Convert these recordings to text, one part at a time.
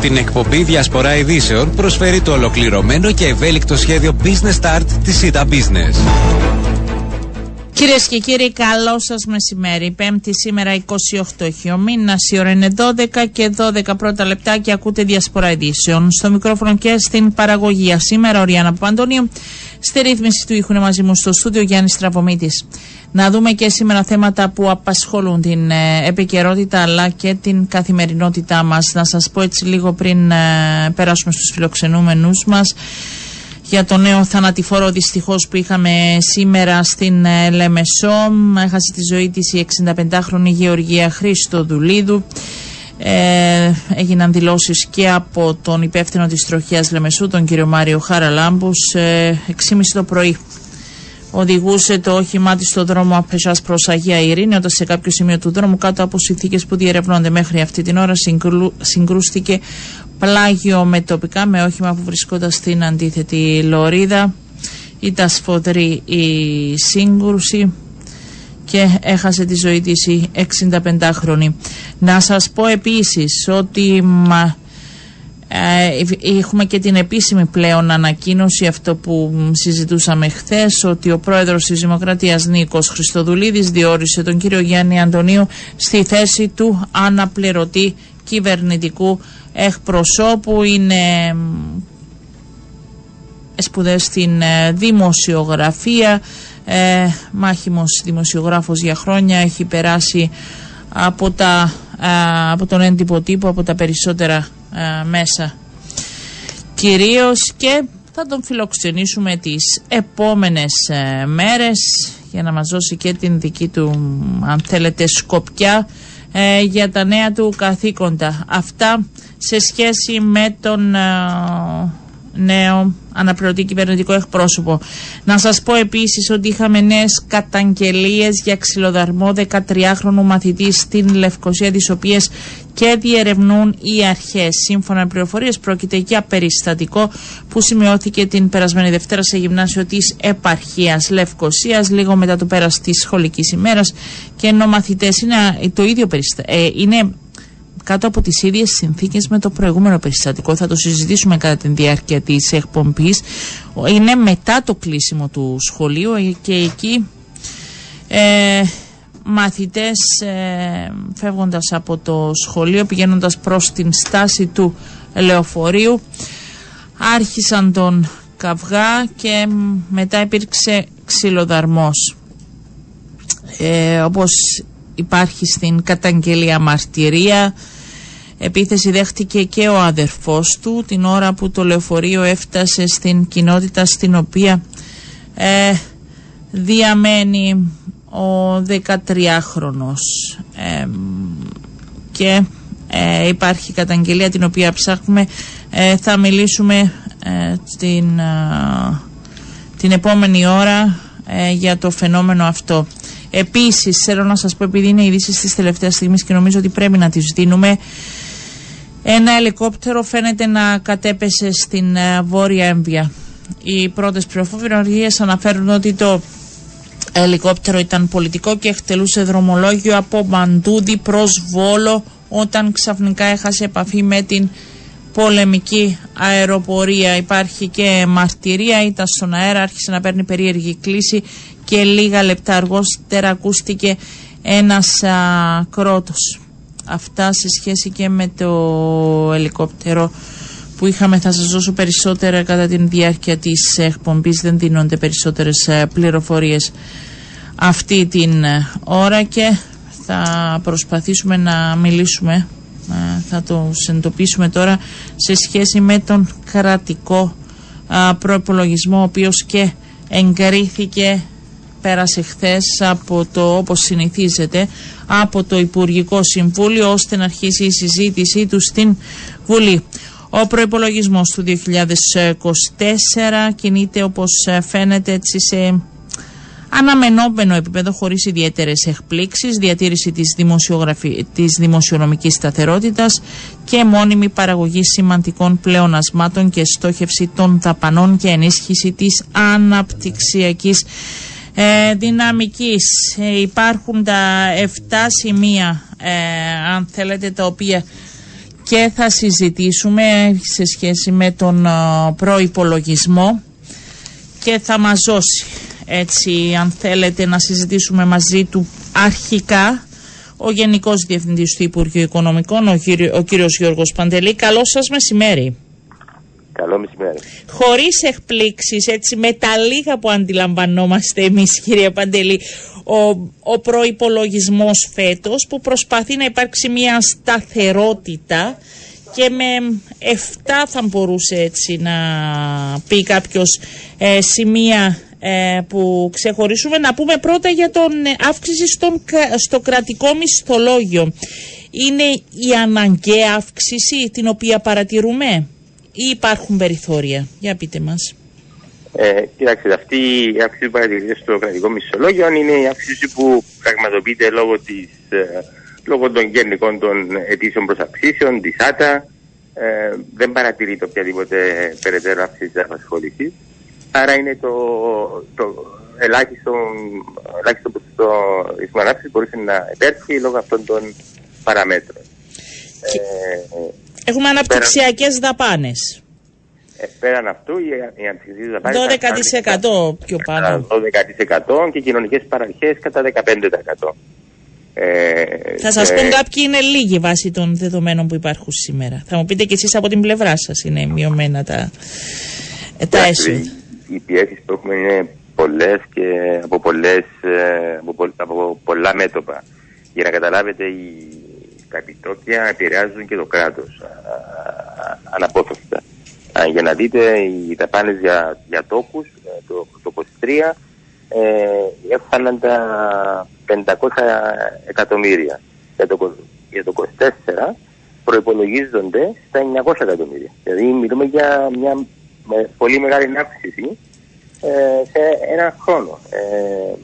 Την εκπομπή Διασπορά Ειδήσεων προσφέρει το ολοκληρωμένο και ευέλικτο σχέδιο Business Start της ΣΥΤΑ Business. Κυρίες και κύριοι, καλό σας μεσημέρι. Πέμπτη σήμερα 28 έχει ο μήνα. Η ώρα είναι 12 και 12 πρώτα λεπτά και ακούτε διασπορά ειδήσεων. Στο μικρόφωνο και στην παραγωγή. Σήμερα ο Ριάννα Παπαντονίου. Στη ρύθμιση του ήχου μαζί μου στο στούντιο Γιάννης Τραβομίτη. Να δούμε και σήμερα θέματα που απασχολούν την ε, επικαιρότητα αλλά και την καθημερινότητά μας. Να σας πω έτσι λίγο πριν ε, περάσουμε στους φιλοξενούμενους μας για το νέο θανατηφόρο δυστυχώς που είχαμε σήμερα στην ε, Λεμεσό. Έχασε τη ζωή της η 65χρονη Γεωργία Χρήστο Δουλίδου. Ε, έγιναν δηλώσεις και από τον υπεύθυνο της τροχιάς Λεμεσού, τον κύριο Μάριο Χαραλάμπους, ε, 6.30 το πρωί. Οδηγούσε το όχημά της στο δρόμο Απεσά προς Αγία Ειρήνη, όταν σε κάποιο σημείο του δρόμου, κάτω από συνθήκες που διερευνώνται μέχρι αυτή την ώρα, συγκρούστηκε πλάγιο με τοπικά με όχημα που βρισκόταν στην αντίθετη λωρίδα. Ήταν σφοδρή η σύγκρουση και έχασε τη ζωή της η 65χρονη. Να σας πω επίσης ότι μα, ε, έχουμε και την επίσημη πλέον ανακοίνωση αυτό που συζητούσαμε χθες ότι ο πρόεδρος της Δημοκρατίας Νίκος Χριστοδουλίδης διόρισε τον κύριο Γιάννη Αντωνίου στη θέση του αναπληρωτή κυβερνητικού εκπροσώπου, είναι σπουδές στην ε, δημοσιογραφία, ε, μάχημος δημοσιογράφος για χρόνια, έχει περάσει από, τα, ε, από τον έντυπο τύπο, από τα περισσότερα ε, μέσα κυρίως και θα τον φιλοξενήσουμε τις επόμενες μέρες για να μας δώσει και την δική του αν θέλετε σκοπιά ε, για τα νέα του καθήκοντα. Αυτά σε σχέση με τον ε, νέο αναπληρωτή κυβερνητικό εκπρόσωπο. Να σας πω επίσης ότι είχαμε νέες καταγγελίες για ξυλοδαρμό 13χρονου μαθητή στην Λευκοσία τις οποίες και διερευνούν οι αρχές. Σύμφωνα με πληροφορίες πρόκειται για περιστατικό που σημειώθηκε την περασμένη Δευτέρα σε γυμνάσιο της επαρχίας Λευκοσίας λίγο μετά το πέρας της σχολικής ημέρας και ενώ μαθητές είναι το ίδιο περιστατικό. Ε, είναι κάτω από τις ίδιες συνθήκες με το προηγούμενο περιστατικό. Θα το συζητήσουμε κατά τη διάρκεια της εκπομπής. Είναι μετά το κλείσιμο του σχολείου και εκεί ε, μαθητές ε, φεύγοντας από το σχολείο πηγαίνοντας προς την στάση του λεωφορείου άρχισαν τον καυγά και μετά υπήρξε ξυλοδαρμός. Ε, όπως υπάρχει στην καταγγελία μαρτυρία. Επίθεση δέχτηκε και ο αδερφός του την ώρα που το λεωφορείο έφτασε στην κοινότητα στην οποία ε, διαμένει ο 13χρονος ε, και ε, υπάρχει καταγγελία την οποία ψάχνουμε. Ε, θα μιλήσουμε την, την επόμενη ώρα για το φαινόμενο αυτό Επίσης, θέλω να σας πω, επειδή είναι ειδήσεις της τελευταίας στιγμής και νομίζω ότι πρέπει να τις δίνουμε, ένα ελικόπτερο φαίνεται να κατέπεσε στην ε, Βόρεια Έμβια. Οι πρώτες πληροφορίες αναφέρουν ότι το ελικόπτερο ήταν πολιτικό και εκτελούσε δρομολόγιο από Μαντούδι προς Βόλο όταν ξαφνικά έχασε επαφή με την πολεμική αεροπορία. Υπάρχει και μαρτυρία, ήταν στον αέρα, άρχισε να παίρνει περίεργη κλίση και λίγα λεπτά αργότερα ακούστηκε ένας α, κρότος. Αυτά σε σχέση και με το ελικόπτερο που είχαμε θα σας δώσω περισσότερα κατά την διάρκεια της εκπομπής δεν δίνονται περισσότερες ε, πληροφορίες αυτή την ε, ώρα και θα προσπαθήσουμε να μιλήσουμε ε, θα το συνειδητοποιήσουμε τώρα σε σχέση με τον κρατικό προπολογισμό ο οποίος και εγκρίθηκε πέρασε χθες από το όπως συνηθίζεται από το Υπουργικό Συμβούλιο ώστε να αρχίσει η συζήτησή του στην Βουλή. Ο προϋπολογισμός του 2024 κινείται όπως φαίνεται έτσι σε αναμενόμενο επίπεδο χωρίς ιδιαίτερες εκπλήξεις, διατήρηση της, της δημοσιονομικής σταθερότητας και μόνιμη παραγωγή σημαντικών πλεονασμάτων και στόχευση των δαπανών και ενίσχυση της αναπτυξιακής ε, δυναμικής. Ε, υπάρχουν τα 7 σημεία, ε, αν θέλετε, τα οποία και θα συζητήσουμε σε σχέση με τον προϋπολογισμό και θα μας δώσει έτσι αν θέλετε να συζητήσουμε μαζί του αρχικά ο Γενικός Διευθυντής του Υπουργείου Οικονομικών, ο, κύριο, ο κύριος Γιώργος Παντελή. Καλό σας μεσημέρι. Καλό μεσημέρι. Χωρίς εκπλήξεις, έτσι με τα λίγα που αντιλαμβανόμαστε εμείς κύριε Παντελή, ο, ο προϋπολογισμός φέτος που προσπαθεί να υπάρξει μια σταθερότητα και με 7 θα μπορούσε έτσι να πει κάποιος ε, σημεία ε, που ξεχωρίσουμε. Να πούμε πρώτα για τον ε, αύξηση στον, στο κρατικό μισθολόγιο. Είναι η αναγκαία αύξηση την οποία παρατηρούμε; Ή υπάρχουν περιθώρια; Για πείτε μας. Ε, κοιτάξτε, αυτή η αύξηση που παρατηρείται στο κρατικό μισθολόγιο είναι η αύξηση που πραγματοποιείται λόγω, της, ε, λόγω των γενικών των αιτήσεων προς αυξήσεων, της ΆΤΑ. Ε, δεν παρατηρείται οποιαδήποτε περαιτέρω αύξηση της απασχόλησης. Άρα είναι το, το ελάχιστο, ελάχιστο ποσοστό της μπορούσε να επέρθει λόγω αυτών των παραμέτρων. Ε, Έχουμε αναπτυξιακές δαπάνες. Ε, πέραν αυτού, οι, οι αναπτυξιακέ δαπάνε. 12% πιο πάνω. 12% και κοινωνικές παραρχέ κατά 15%. Ε, θα σας ε, πούν κάποιοι είναι λίγοι βάσει των δεδομένων που υπάρχουν σήμερα. Θα μου πείτε και εσείς από την πλευρά σας είναι μειωμένα τα, τα έσοδα οι πιέσεις που έχουμε είναι πολλές και από, πολλές, ε, από, από πολλά μέτωπα. Για να καταλάβετε, οι, τα επιτόκια επηρεάζουν και το κράτος αναπόφευκτα. Για να δείτε, οι δαπάνες για, για τόκους ε, το, το 23 ε, έφταναν τα 500 εκατομμύρια. Για το, για το 24 προπολογίζονται στα 900 εκατομμύρια. Δηλαδή μιλούμε για μια με πολύ μεγάλη αύξηση ε, σε ένα χρόνο. Ε,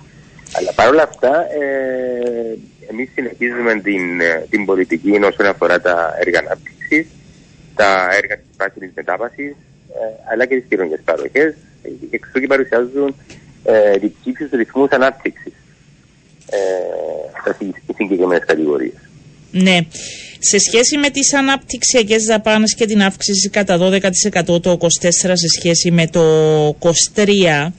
αλλά παρόλα αυτά, ε, εμείς συνεχίζουμε την, την πολιτική όσον αφορά τα έργα ανάπτυξης, τα έργα της πράσινης μετάβασης, ε, αλλά και τις κοινωνικές παροχές, εξού και παρουσιάζουν ε, διψήφιους ρυθμούς ανάπτυξης ε, στις συγκεκριμένες κατηγορίες. Ναι. Σε σχέση με τις αναπτυξιακές δαπάνες και την αύξηση κατά 12% το 24 σε σχέση με το 23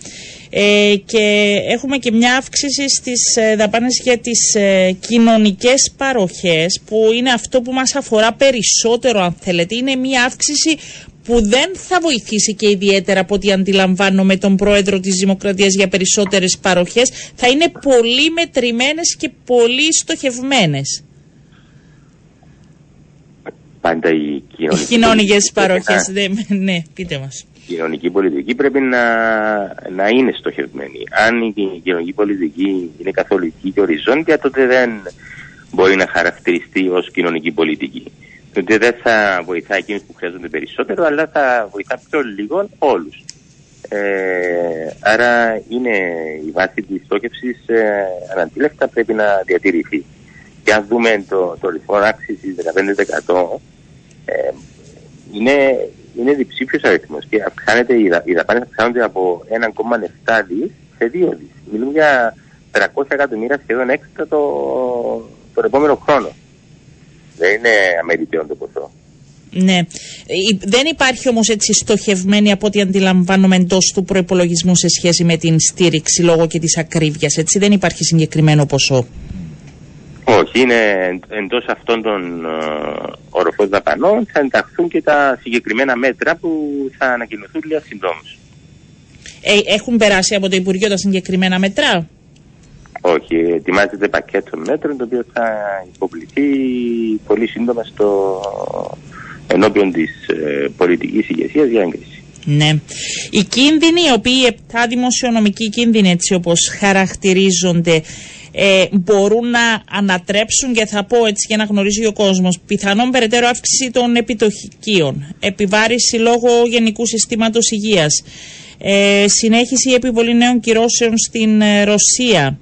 ε, και έχουμε και μια αύξηση στις ε, δαπάνες για τις ε, κοινωνικές παροχές που είναι αυτό που μας αφορά περισσότερο αν θέλετε. Είναι μια αύξηση που δεν θα βοηθήσει και ιδιαίτερα από ό,τι αντιλαμβάνομαι τον πρόεδρο της Δημοκρατίας για περισσότερες παροχές. Θα είναι πολύ μετρημένες και πολύ στοχευμένες πάντα οι κοινωνικές παροχές. Ναι, πείτε μας. Η κοινωνική πολιτική πρέπει να, να είναι στοχευμένη. Αν η κοινωνική πολιτική είναι καθολική και οριζόντια, τότε δεν μπορεί να χαρακτηριστεί ως κοινωνική πολιτική. Τότε δεν θα βοηθά εκείνους που χρειάζονται περισσότερο, αλλά θα βοηθά πιο λίγο όλους. Ε, άρα είναι η βάση της στόχευσης ε, αναντίλευτα πρέπει να διατηρηθεί. Και αν δούμε το, το ρυθμό άξισης 15% ε, είναι, είναι διψήφιος αριθμός και αυξάνεται, οι δαπάνες αυξάνονται από 1,7 δις σε 2 δις. Μιλούμε για 300 εκατομμύρια σχεδόν έξτρα το, τον επόμενο χρόνο. Δεν είναι αμεριτέον το ποσό. Ναι. Δεν υπάρχει όμως έτσι στοχευμένη από ό,τι αντιλαμβάνομαι εντός του προπολογισμού σε σχέση με την στήριξη λόγω και της ακρίβειας. Έτσι; Δεν υπάρχει συγκεκριμένο ποσό. Όχι, είναι εντός αυτών των uh, οροφών δαπανών θα ενταχθούν και τα συγκεκριμένα μέτρα που θα ανακοινωθούν λίγα συντόμως. Ε, έχουν περάσει από το Υπουργείο τα συγκεκριμένα μέτρα; Όχι, ετοιμάζεται πακέτο μέτρων το οποίο θα υποβληθεί πολύ σύντομα στο ενώπιον της ε, πολιτικής ηγεσίας για έγκριση. Ναι. Οι κίνδυνοι, οι οποίοι επτά δημοσιονομικοί κίνδυνοι έτσι όπως χαρακτηρίζονται ε, μπορούν να ανατρέψουν και θα πω έτσι για να γνωρίζει ο κόσμος πιθανόν περαιτέρω αύξηση των επιτοχικίων, επιβάρηση λόγω γενικού συστήματος υγείας, ε, συνέχιση επιβολή νέων κυρώσεων στην ε, Ρωσία.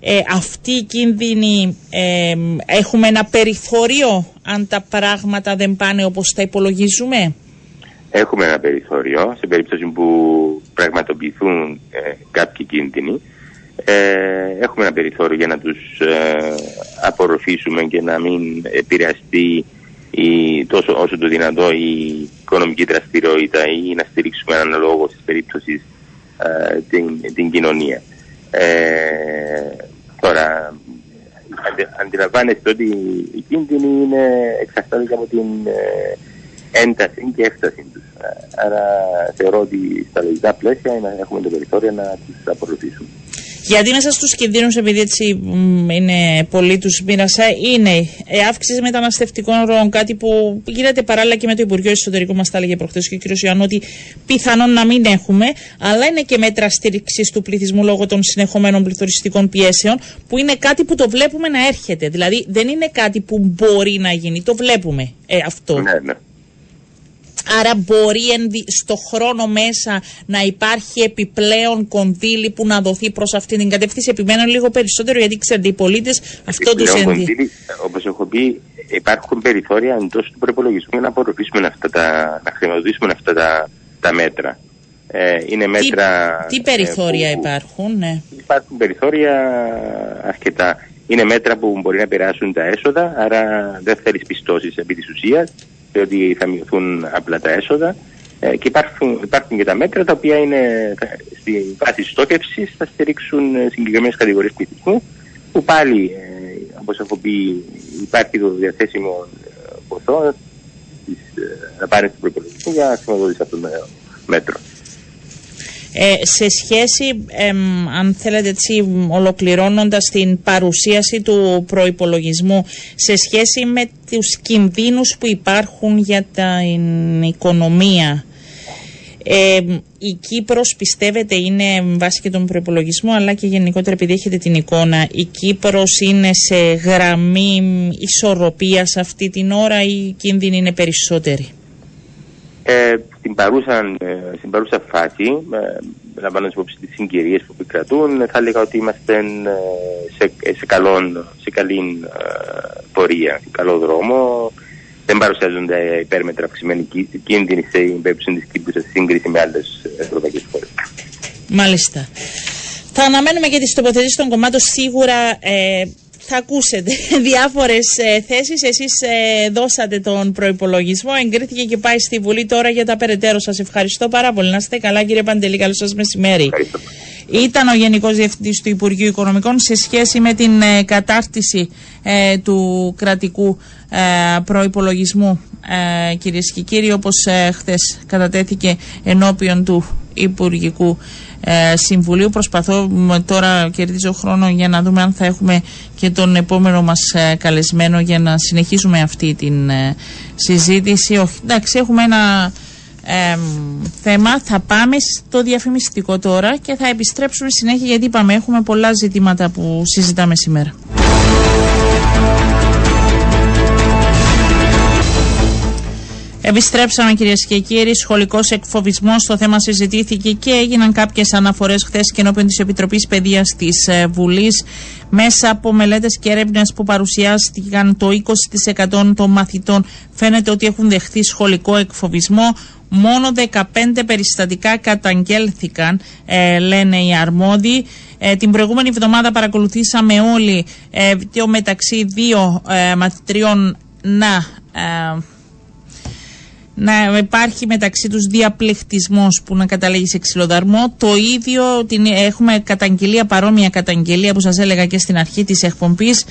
Ε, αυτοί οι κίνδυνοι ε, έχουμε ένα περιθώριο αν τα πράγματα δεν πάνε όπως τα υπολογίζουμε; Έχουμε ένα περιθώριο σε περίπτωση που πραγματοποιηθούν ε, κάποιοι κίνδυνοι ε, έχουμε ένα περιθώριο για να τους ε, απορροφήσουμε και να μην επηρεαστεί η, τόσο όσο το δυνατό η οικονομική δραστηριότητα ή να στηρίξουμε έναν λόγο στις περίπτωσης ε, την, την κοινωνία. Ε, τώρα, αντιλαμβάνεστε ότι η κίνδυνη είναι εξαρτάται από την ε, ένταση και έφταση τους. Άρα θεωρώ ότι στα λογικά πλαίσια έχουμε το περιθώριο να τους απορροφήσουμε. Γιατί μέσα στους κινδύνους, επειδή έτσι είναι πολύ τους μοίρασα, είναι η αύξηση μεταναστευτικών ροών. Κάτι που γίνεται παράλληλα και με το Υπουργείο Εσωτερικού, μας τα έλεγε προχθές και ο κ. Ιωάννου, ότι πιθανόν να μην έχουμε, αλλά είναι και μέτρα στήριξης του πληθυσμού λόγω των συνεχομένων πληθωριστικών πιέσεων, που είναι κάτι που το βλέπουμε να έρχεται. Δηλαδή δεν είναι κάτι που μπορεί να γίνει, το βλέπουμε ε, αυτό. Ναι, ναι. Άρα μπορεί στο χρόνο μέσα να υπάρχει επιπλέον κονδύλι που να δοθεί προς αυτή την κατεύθυνση. Επιμένω λίγο περισσότερο γιατί ξέρετε οι πολίτες αυτό τους ενδιαφέρει. Όπως έχω πει υπάρχουν περιθώρια εντός του προπολογισμού να απορροφήσουμε αυτά τα, να χρηματοδοτήσουμε αυτά τα, τα μέτρα. Ε, είναι μέτρα... Τι, τι περιθώρια ε, υπάρχουν, ναι. Υπάρχουν περιθώρια αρκετά. Είναι μέτρα που μπορεί να περάσουν τα έσοδα, άρα δεν θέλει πιστώσεις επί της ουσίας ότι θα μειωθούν απλά τα έσοδα ε, και υπάρχουν, υπάρχουν και τα μέτρα τα οποία είναι στη βάση στόχευσης θα στηρίξουν συγκεκριμένες κατηγορίες πληθυσμού που πάλι, ε, όπως έχω πει, υπάρχει το διαθέσιμο ε, ποσό να πάρει στην προπολογισμό για να χρηματοδοτήσει αυτό το μέτρο. Ε, σε σχέση, αν θέλετε έτσι, ολοκληρώνοντας την παρουσίαση του προϋπολογισμού, σε σχέση με τους κινδύνους που υπάρχουν για την οικονομία, ε, η Κύπρος πιστεύετε είναι βάσει και τον προπολογισμό αλλά και γενικότερα επειδή έχετε την εικόνα η Κύπρος είναι σε γραμμή ισορροπίας αυτή την ώρα ή οι κίνδυνοι είναι περισσότεροι; Ε, στην, παρούσα, ε, στην παρούσα φάση, ε, λαμβάνοντας υπόψη τις συγκυρίες που επικρατούν, θα έλεγα ότι είμαστε ε, σε, σε, καλό, σε καλή ε, πορεία, σε καλό δρόμο. Δεν παρουσιάζονται υπέρμετρα αυξημένοι κίνδυνοι σε περίπτωση της Κύπρου σε σύγκριση με άλλες ευρωπαϊκές χώρες. Μάλιστα. Θα αναμένουμε και τις τοποθετήσεις των κομμάτων. Σίγουρα ε, θα ακούσετε διάφορες ε, θέσεις. Εσείς ε, δώσατε τον προϋπολογισμό, εγκρίθηκε και πάει στη Βουλή τώρα για τα περαιτέρω. Σας ευχαριστώ πάρα πολύ. Να είστε καλά κύριε Παντελή, καλό σας μεσημέρι. Ήταν ο Γενικός Διευθυντής του Υπουργείου Οικονομικών σε σχέση με την ε, κατάρτιση ε, του κρατικού ε, προϋπολογισμού ε, κυρίες και κύριοι όπως ε, χθες κατατέθηκε ενώπιον του Υπουργικού ε, Συμβουλίου. Προσπαθώ τώρα, κερδίζω χρόνο για να δούμε αν θα έχουμε και τον επόμενο μας ε, καλεσμένο για να συνεχίσουμε αυτή την ε, συζήτηση. Όχι, εντάξει, έχουμε ένα θέμα. Θα πάμε στο διαφημιστικό τώρα και θα επιστρέψουμε συνέχεια γιατί είπαμε έχουμε πολλά ζητήματα που συζητάμε σήμερα. Επιστρέψαμε κυρίες και κύριοι. Σχολικός εκφοβισμός. Το θέμα συζητήθηκε και έγιναν κάποιες αναφορές χθες και ενώπιον της Επιτροπής Παιδείας της ε, Βουλής. Μέσα από μελέτες και έρευνες που παρουσιάστηκαν, το 20% των μαθητών φαίνεται ότι έχουν δεχθεί σχολικό εκφοβισμό. Μόνο 15 περιστατικά καταγγέλθηκαν, ε, λένε οι αρμόδιοι. Ε, την προηγούμενη εβδομάδα παρακολουθήσαμε όλοι ε, μεταξύ δύο ε, μαθητριών να να υπάρχει μεταξύ τους διαπληκτισμός που να καταλήγει σε ξυλοδαρμό. Το ίδιο την, έχουμε καταγγελία, παρόμοια καταγγελία που σας έλεγα και στην αρχή της εκπομπής.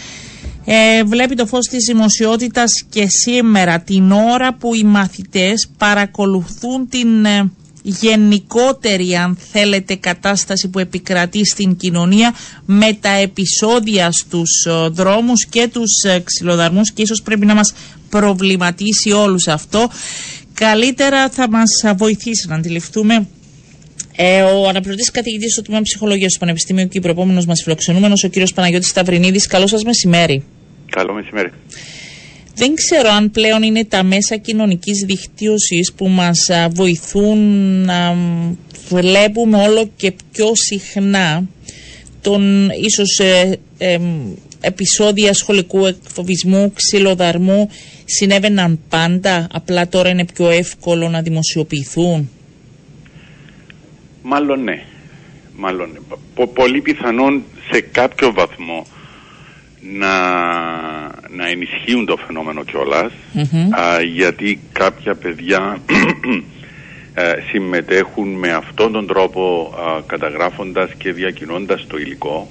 Ε, βλέπει το φως της δημοσιότητας και σήμερα την ώρα που οι μαθητές παρακολουθούν την ε, γενικότερη αν θέλετε κατάσταση που επικρατεί στην κοινωνία με τα επεισόδια στους ε, δρόμους και τους ε, ξυλοδαρμούς και ίσως πρέπει να μας προβληματίσει όλους αυτό καλύτερα θα μας βοηθήσει να αντιληφθούμε ε, ο αναπληρωτής καθηγητής του Τμήμα Ψυχολογίας του Πανεπιστημίου και επόμενος μας φιλοξενούμενος, ο κύριος Παναγιώτης Σταυρινίδης. Καλό σας μεσημέρι. Καλό μεσημέρι. Δεν ξέρω αν πλέον είναι τα μέσα κοινωνικής δικτύωσης που μας βοηθούν να βλέπουμε όλο και πιο συχνά τον ίσως ε, ε, επεισόδια σχολικού εκφοβισμού, ξυλοδαρμού συνέβαιναν πάντα, απλά τώρα είναι πιο εύκολο να δημοσιοποιηθούν. Μάλλον ναι. Μάλλον ναι. πολύ πιθανόν σε κάποιο βαθμό να να ενισχύουν το φαινόμενο κιόλας, α, γιατί κάποια παιδιά ε, συμμετέχουν με αυτόν τον τρόπο α, καταγράφοντας και διακινώντας το υλικό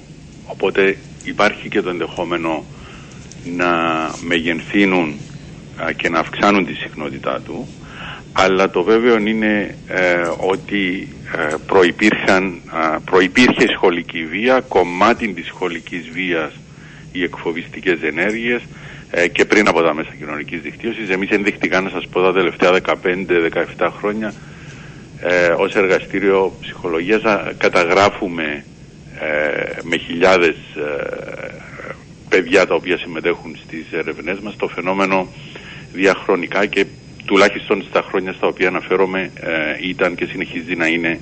οπότε υπάρχει και το ενδεχόμενο να μεγενθύνουν α, και να αυξάνουν τη συχνότητά του αλλά το βέβαιο είναι ε, ότι ε, προϋπήρχαν, προϋπήρχε σχολική βία, κομμάτι της σχολικής βίας οι εκφοβιστικές ενέργειες ε, και πριν από τα μέσα κοινωνικής δικτύωσης. Εμείς ενδεικτικά να σας πω τα τελευταία 15-17 χρόνια ε, ως εργαστήριο ψυχολογίας καταγράφουμε ε, με χιλιάδες ε, παιδιά τα οποία συμμετέχουν στις ερευνές μας το φαινόμενο διαχρονικά και τουλάχιστον στα χρόνια στα οποία αναφέρομαι ήταν και συνεχίζει να είναι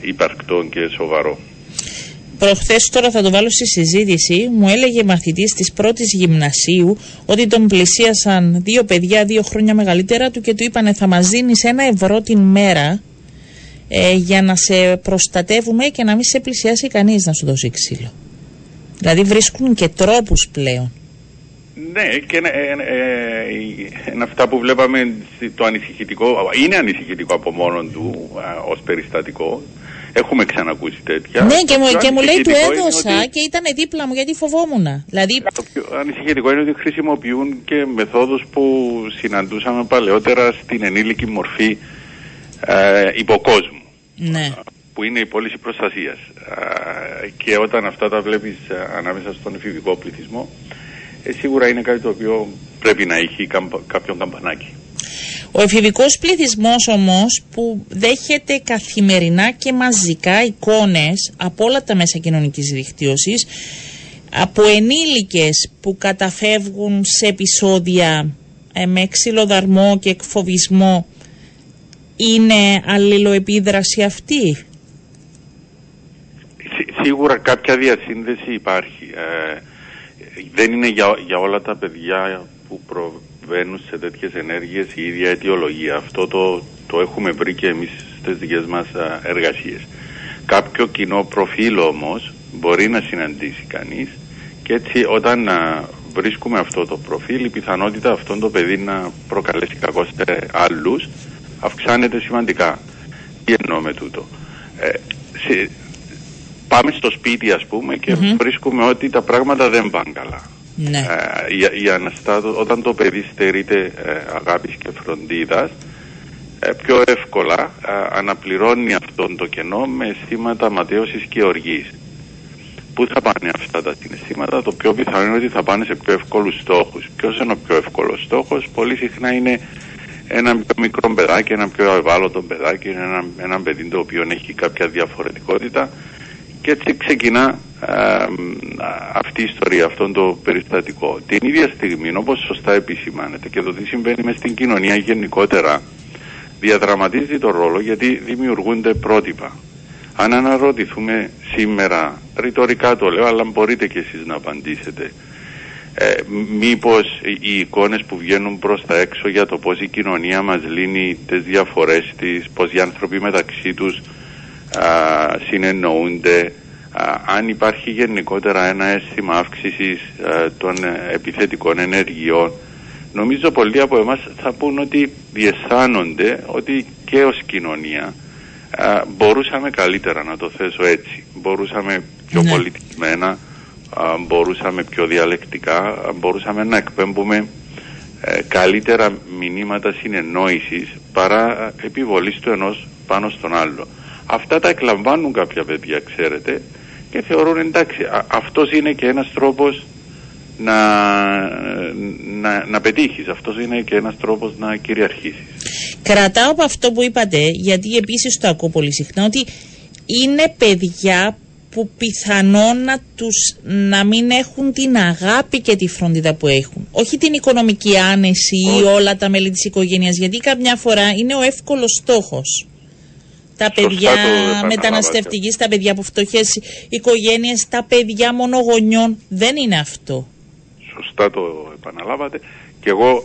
υπαρκτό και σοβαρό. Προχθές, τώρα θα το βάλω στη συζήτηση, μου έλεγε μαθητής της πρώτης γυμνασίου ότι τον πλησίασαν δύο παιδιά δύο χρόνια μεγαλύτερα του και του είπανε θα μας δίνεις ένα ευρώ την μέρα ε, για να σε προστατεύουμε και να μην σε πλησιάσει κανείς να σου δώσει ξύλο. Δηλαδή βρίσκουν και τρόπους πλέον. Ναι, και είναι, ε, αυτά που βλέπαμε το ανησυχητικό, είναι ανησυχητικό από μόνο του ως περιστατικό. Έχουμε ξανακούσει τέτοια. Ναι, και, μου, και μου λέει του έδωσα ότι... και ήταν δίπλα μου γιατί φοβόμουν. Δηλαδή... Το πιο ανησυχητικό είναι ότι χρησιμοποιούν και μεθόδους που συναντούσαμε παλαιότερα στην ενήλικη μορφή ε, υποκόσμου. Ναι. Που είναι η πώληση προστασίας. Και όταν αυτά τα βλέπεις ε, ανάμεσα στον εφηβικό πληθυσμό, ε, σίγουρα είναι κάτι το οποίο πρέπει να έχει κάποιον καμπανάκι. Ο εφηβικός πληθυσμός όμως που δέχεται καθημερινά και μαζικά εικόνες από όλα τα μέσα κοινωνικής δικτύωσης από ενήλικες που καταφεύγουν σε επεισόδια ε, με ξυλοδαρμό και εκφοβισμό είναι αλληλοεπίδραση αυτή; Σίγουρα κάποια διασύνδεση υπάρχει. Ε, δεν είναι για, για όλα τα παιδιά που προβαίνουν σε τέτοιες ενέργειες η ίδια αιτιολογία. Αυτό το, το έχουμε βρει και εμείς στις δικές μας εργασίες. Κάποιο κοινό προφίλ όμως μπορεί να συναντήσει κανείς και έτσι όταν βρίσκουμε αυτό το προφίλ η πιθανότητα αυτόν το παιδί να προκαλέσει κακό σε άλλους αυξάνεται σημαντικά. Τι εννοώ με τούτο; Ε, πάμε στο σπίτι ας πούμε και βρίσκουμε ότι τα πράγματα δεν πάνε καλά. Ναι. Ε, για, για να όταν το παιδί στερείται ε, αγάπης και φροντίδας ε, πιο εύκολα ε, αναπληρώνει αυτόν το κενό με αισθήματα ματέωσης και οργής. Πού θα πάνε αυτά τα συναισθήματα, το πιο πιθανό είναι ότι θα πάνε σε πιο εύκολους στόχους. Ποιος είναι ο πιο εύκολος στόχος, πολύ συχνά είναι ένα πιο μικρό παιδάκι, ένα πιο ευάλωτο παιδάκι, ένα, ένα παιδί το οποίο έχει κάποια διαφορετικότητα και έτσι ξεκινά αυτή η ιστορία, αυτό το περιστατικό. Την ίδια στιγμή, όπως σωστά επισημάνεται και το τι συμβαίνει μες στην κοινωνία γενικότερα, διαδραματίζει τον ρόλο γιατί δημιουργούνται πρότυπα. Αν αναρωτηθούμε σήμερα, ρητορικά το λέω, αλλά μπορείτε κι εσείς να απαντήσετε, ε, μήπως οι εικόνες που βγαίνουν προς τα έξω για το πώς η κοινωνία μας λύνει τις διαφορές της, πώς οι άνθρωποι μεταξύ τους α, συνεννοούνται, αν υπάρχει γενικότερα ένα αίσθημα αύξησης των επιθετικών ενεργειών, νομίζω πολλοί από εμάς θα πούν ότι διαισθάνονται ότι και ως κοινωνία μπορούσαμε καλύτερα να το θέσω έτσι. Μπορούσαμε πιο ναι. πολιτισμένα, μπορούσαμε πιο διαλεκτικά, μπορούσαμε να εκπέμπουμε ε, καλύτερα μηνύματα συνεννόησης παρά επιβολής του ενός πάνω στον άλλο. Αυτά τα εκλαμβάνουν κάποια παιδιά, ξέρετε, και θεωρούν εντάξει, α, αυτός είναι και ένας τρόπος να, να, να πετύχεις, αυτός είναι και ένας τρόπος να κυριαρχήσεις. Κρατάω από αυτό που είπατε, γιατί επίσης το ακούω πολύ συχνά, ότι είναι παιδιά που πιθανόν να, τους, να μην έχουν την αγάπη και τη φροντίδα που έχουν. Όχι την οικονομική άνεση ή όλα τα μέλη της οικογένειας, γιατί καμιά φορά είναι ο εύκολος στόχος. Τα παιδιά μεταναστευτική, τα παιδιά από φτωχές οικογένειες, τα παιδιά μονογονιών. Δεν είναι αυτό. Σωστά το επαναλάβατε. Και εγώ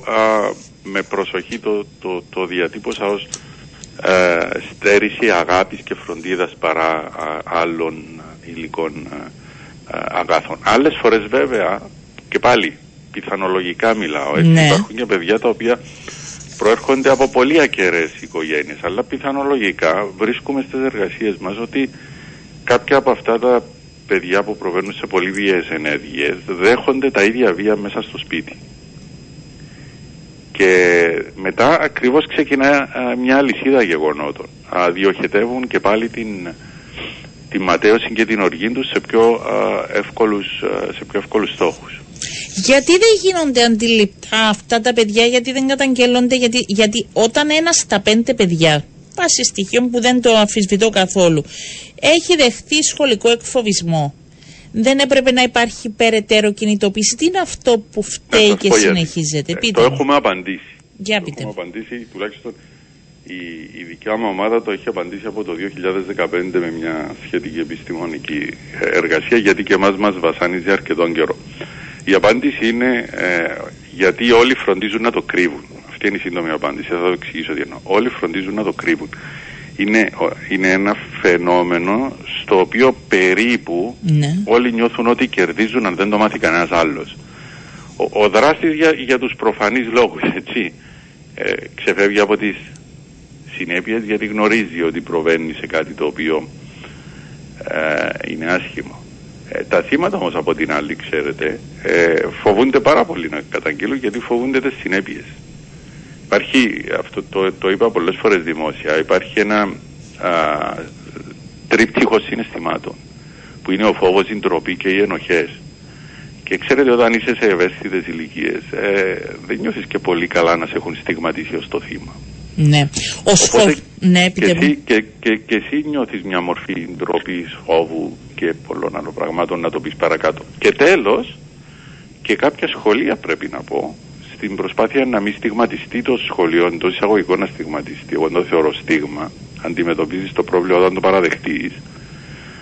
με προσοχή το, το, το διατύπωσα ως ε, στέρηση αγάπης και φροντίδας παρά άλλων υλικών αγάθων. Άλλες φορές βέβαια και πάλι πιθανολογικά μιλάω. Έτσι. Ναι. Υπάρχουν και παιδιά τα οποία προέρχονται από πολύ ακερές οικογένειες, αλλά πιθανολογικά βρίσκουμε στις εργασίες μας ότι κάποια από αυτά τα παιδιά που προβαίνουν σε πολύ βίαιες ενέργειες δέχονται τα ίδια βία μέσα στο σπίτι. Και μετά ακριβώς ξεκινά α, μια αλυσίδα γεγονότων. Α, διοχετεύουν και πάλι την, τη ματέωση και την οργή τους σε πιο, α, εύκολους, α, σε πιο εύκολους στόχους. Γιατί δεν γίνονται αντιληπτά αυτά τα παιδιά, γιατί δεν καταγγέλλονται, γιατί, γιατί όταν ένας στα πέντε παιδιά, βάσει στοιχείων που δεν το αμφισβητώ καθόλου, έχει δεχτεί σχολικό εκφοβισμό, δεν έπρεπε να υπάρχει περαιτέρω κινητοποίηση. Τι είναι αυτό που Να φταίει σας και πω γιατί. συνεχίζεται. Ε, Πείτε. Το μου. έχουμε απαντήσει. Για το πείτε έχουμε μου. απαντήσει, τουλάχιστον η, η δικιά μου ομάδα το έχει απαντήσει από το 2015 με μια σχετική επιστημονική ε, εργασία γιατί και εμάς μας βασάνιζε αρκετόν καιρό. Η απάντηση είναι ε, γιατί όλοι φροντίζουν να το κρύβουν. Αυτή είναι η σύντομη απάντηση. Θα το εξηγήσω τι εννοώ. Όλοι φροντίζουν να το κρύβουν. Είναι, ο- είναι ένα φαινόμενο στο οποίο περίπου Ναι. όλοι νιώθουν ότι κερδίζουν αν δεν το μάθει κανένας άλλος. Ο, ο δράστης για, για τους προφανείς λόγους, έτσι, ε, ξεφεύγει από τις συνέπειες γιατί γνωρίζει ότι προβαίνει σε κάτι το οποίο ε, είναι άσχημο. Ε, τα θύματα όμως από την άλλη, ξέρετε, ε, φοβούνται πάρα πολύ να καταγγείλουν γιατί φοβούνται τις συνέπειες. Υπάρχει, αυτό το, το είπα πολλές φορές δημόσια, υπάρχει ένα α, τρίπτυχος συναισθημάτων που είναι ο φόβος, η ντροπή και οι ενοχές. Και ξέρετε όταν είσαι σε ευαίσθητες ηλικίες ε, δεν νιώθεις και πολύ καλά να σε έχουν στιγματίσει ως το θύμα. Ναι. Ο σχολ... Οπότε Ναι, και, πείτε μου. εσύ, και, και, και εσύ νιώθεις μια μορφή ντροπής, φόβου και πολλών άλλων πραγμάτων να το πεις παρακάτω. Και τέλος, και κάποια σχολεία πρέπει να πω, στην προσπάθεια να μην στιγματιστεί το σχολείο, εντός εισαγωγικών να στιγματιστεί, εγώ δεν το θεωρώ στίγμα, αντιμετωπίζεις το πρόβλημα όταν το παραδεχτείς,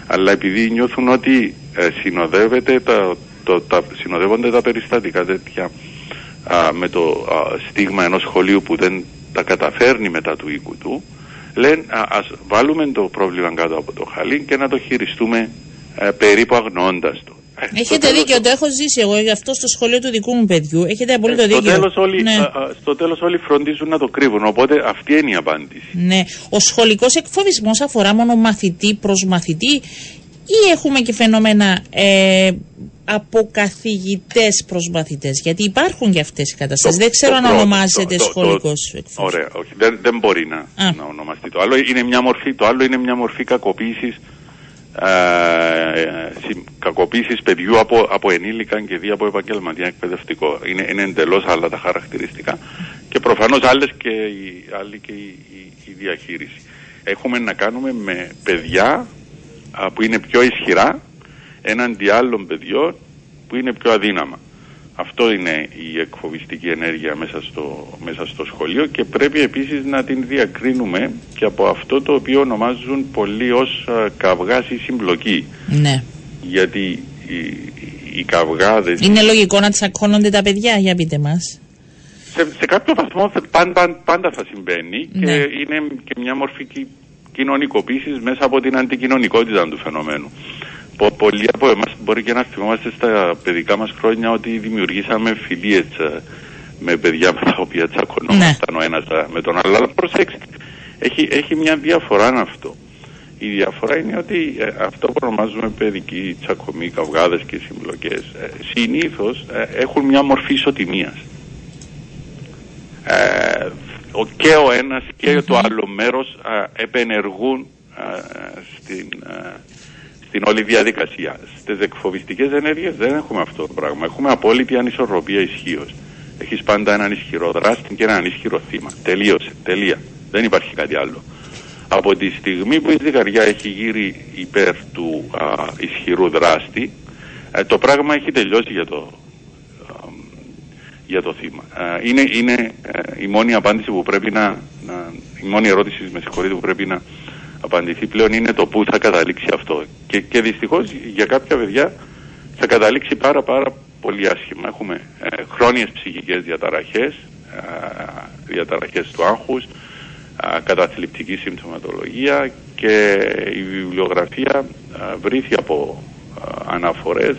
αλλά επειδή νιώθουν ότι ε, συνοδεύεται τα, το, τα, συνοδεύονται τα περιστατικά τέτοια α, με το α, στίγμα ενός σχολείου που δεν τα καταφέρνει μετά του οίκου του, λένε α, ας βάλουμε το πρόβλημα κάτω από το χαλί και να το χειριστούμε ε, περίπου αγνώντας το. Ε, στο Έχετε τέλος δίκιο, το έχω ζήσει εγώ γι' αυτό στο σχολείο του δικού μου παιδιού. Έχετε ε, απόλυτο στο, δίκιο. τέλος όλοι, ναι. α, α, στο τέλος όλοι φροντίζουν να το κρύβουν, οπότε αυτή είναι η απάντηση. ναι. Ο σχολικός εκφοβισμός αφορά μόνο μαθητή προς μαθητή ή έχουμε και φαινόμενα ε, από καθηγητές προς μαθητές. Γιατί υπάρχουν και αυτές οι καταστάσεις. Το- Δεν ξέρω το αν πρώτο, ονομάζεται το- το- σχολικός εκφοβισμός. Ωραία, όχι. Δεν, δεν μπορεί να, Α. να ονομαστεί. Το άλλο είναι μια μορφή, το άλλο είναι μια μορφή κακοποίησης ε, συ- κακοποίησης παιδιού από, από ενήλικα και δι' από επαγγελματία εκπαιδευτικό. Είναι, είναι εντελώς άλλα τα χαρακτηριστικά και προφανώς άλλες και η, άλλη και η, η, η διαχείριση. Έχουμε να κάνουμε με παιδιά α, που είναι πιο ισχυρά έναντι άλλων παιδιών που είναι πιο αδύναμα. Αυτό είναι η εκφοβιστική ενέργεια μέσα στο, μέσα στο σχολείο και πρέπει επίσης να την διακρίνουμε και από αυτό το οποίο ονομάζουν πολλοί ως α, καυγάς ή συμπλοκή. Ναι. Γιατί οι, οι καυγάδες Είναι λογικό να τσακώνονται τα παιδιά, για πείτε μας. σε, σε κάποιο βαθμό θα- πάντα, πάντα θα συμβαίνει Ναι. και είναι και μια μορφή κι- κοινωνικοποίησης μέσα από την αντικοινωνικότητα του φαινομένου. Πο, πολλοί από εμάς μπορεί και να θυμόμαστε στα παιδικά μας χρόνια ότι δημιουργήσαμε φιλίες ε, με παιδιά με τα οποία τσακωνόμασταν ο ένας ε, με τον άλλο. Αλλά προσέξτε, έχει, έχει μια διαφορά αυτό. Η διαφορά είναι ότι ε, αυτό που ονομάζουμε παιδική τσακωμή, καυγάδες και συμπλοκές ε, συνήθως ε, έχουν μια μορφή ισοτιμίας ε, ο, και ο ένας και το άλλο μέρος ε, επενεργούν ε, στην, ε, στην όλη διαδικασία. Στις εκφοβιστικές ενέργειες δεν έχουμε αυτό το πράγμα. Έχουμε απόλυτη ανισορροπία ισχύως. Έχεις πάντα έναν ισχυρό δράστη και έναν ισχυρό θύμα. Τελείωσε. Τελεία. Δεν υπάρχει κάτι άλλο. Από τη στιγμή που η ζυγαριά έχει γύρει υπέρ του α, ισχυρού δράστη, ε, το πράγμα έχει τελειώσει για το, για το θύμα. Ε, είναι είναι ε, η μόνη απάντηση που πρέπει να, να, η μόνη ερώτηση με συγχωρείτε που πρέπει να απαντηθεί πλέον είναι το πού θα καταλήξει αυτό. Και, και δυστυχώς για κάποια παιδιά θα καταλήξει πάρα πάρα πολύ άσχημα. Έχουμε ε, χρόνιες ψυχικές διαταραχές, ε, διαταραχές του άγχους, ε, καταθλιπτική συμπτωματολογία και η βιβλιογραφία ε, βρήθη από ε, αναφορές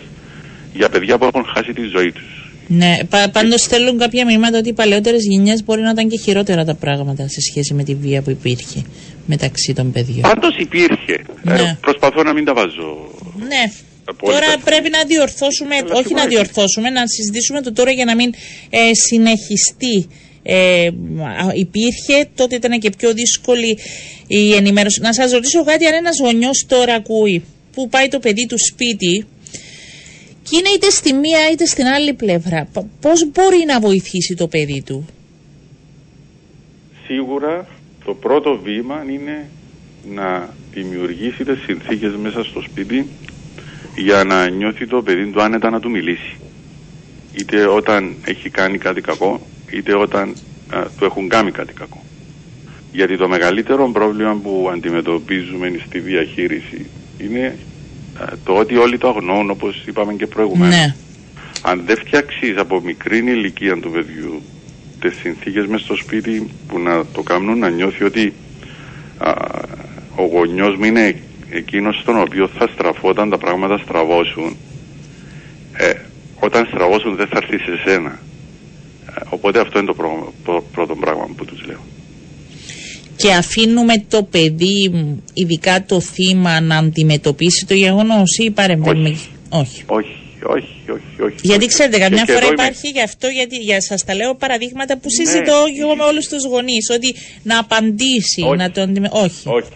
για παιδιά που έχουν χάσει τη ζωή τους Ναι, πα, πάντως στέλνουν κάποια μηνύματα ότι οι παλαιότερες γενιές μπορεί να ήταν και χειρότερα τα πράγματα σε σχέση με τη βία που υπήρχε μεταξύ των παιδιών. Πάντως υπήρχε. Ναι. Ε, προσπαθώ να μην τα βάζω. Ναι. Απόλυτα. Τώρα πρέπει να διορθώσουμε, Αλλά όχι να υπάρχει. διορθώσουμε, να συζητήσουμε το τώρα για να μην ε, συνεχιστεί. Ε, α, υπήρχε, τότε ήταν και πιο δύσκολη η ενημέρωση. Να σας ρωτήσω κάτι, αν ένας γονιός τώρα ακούει που πάει το παιδί του σπίτι και είναι είτε στη μία είτε στην άλλη πλευρά, π- πώς μπορεί να βοηθήσει το παιδί του; Σίγουρα το πρώτο βήμα είναι να δημιουργήσει τις συνθήκες μέσα στο σπίτι για να νιώθει το παιδί του άνετα να του μιλήσει. Είτε όταν έχει κάνει κάτι κακό, είτε όταν α, του έχουν κάνει κάτι κακό. Γιατί το μεγαλύτερο πρόβλημα που αντιμετωπίζουμε στη διαχείριση είναι α, το ότι όλοι το αγνοούν όπως είπαμε και προηγουμένως. Ναι. Αν δεν φτιάξεις από μικρή ηλικία του παιδιού τις συνθήκες μες στο σπίτι που να το κάνουν να νιώθει ότι α, ο γονιός μου είναι εκείνος στον οποίο θα στραφώ όταν τα πράγματα στραβώσουν ε, όταν στραβώσουν δεν θα έρθει σε σένα Ε, οπότε αυτό είναι το πρό- πρω- πρώτο πράγμα που τους λέω Και αφήνουμε το παιδί, μ, ειδικά το θύμα, να αντιμετωπίσει το γεγονός ή παρεμβαίνουμε. Όχι. Όχι. όχι, όχι, όχι, όχι Γιατί όχι. ξέρετε, καμιά Και- και φορά εδώ είμαι- υπάρχει γι' αυτό, γιατί για σας τα λέω παραδείγματα που Ναι. συζητώ και εγώ με όλους τους γονείς, ότι να απαντήσει, Όχι. να το αντιμετωπίσει. Όχι. όχι,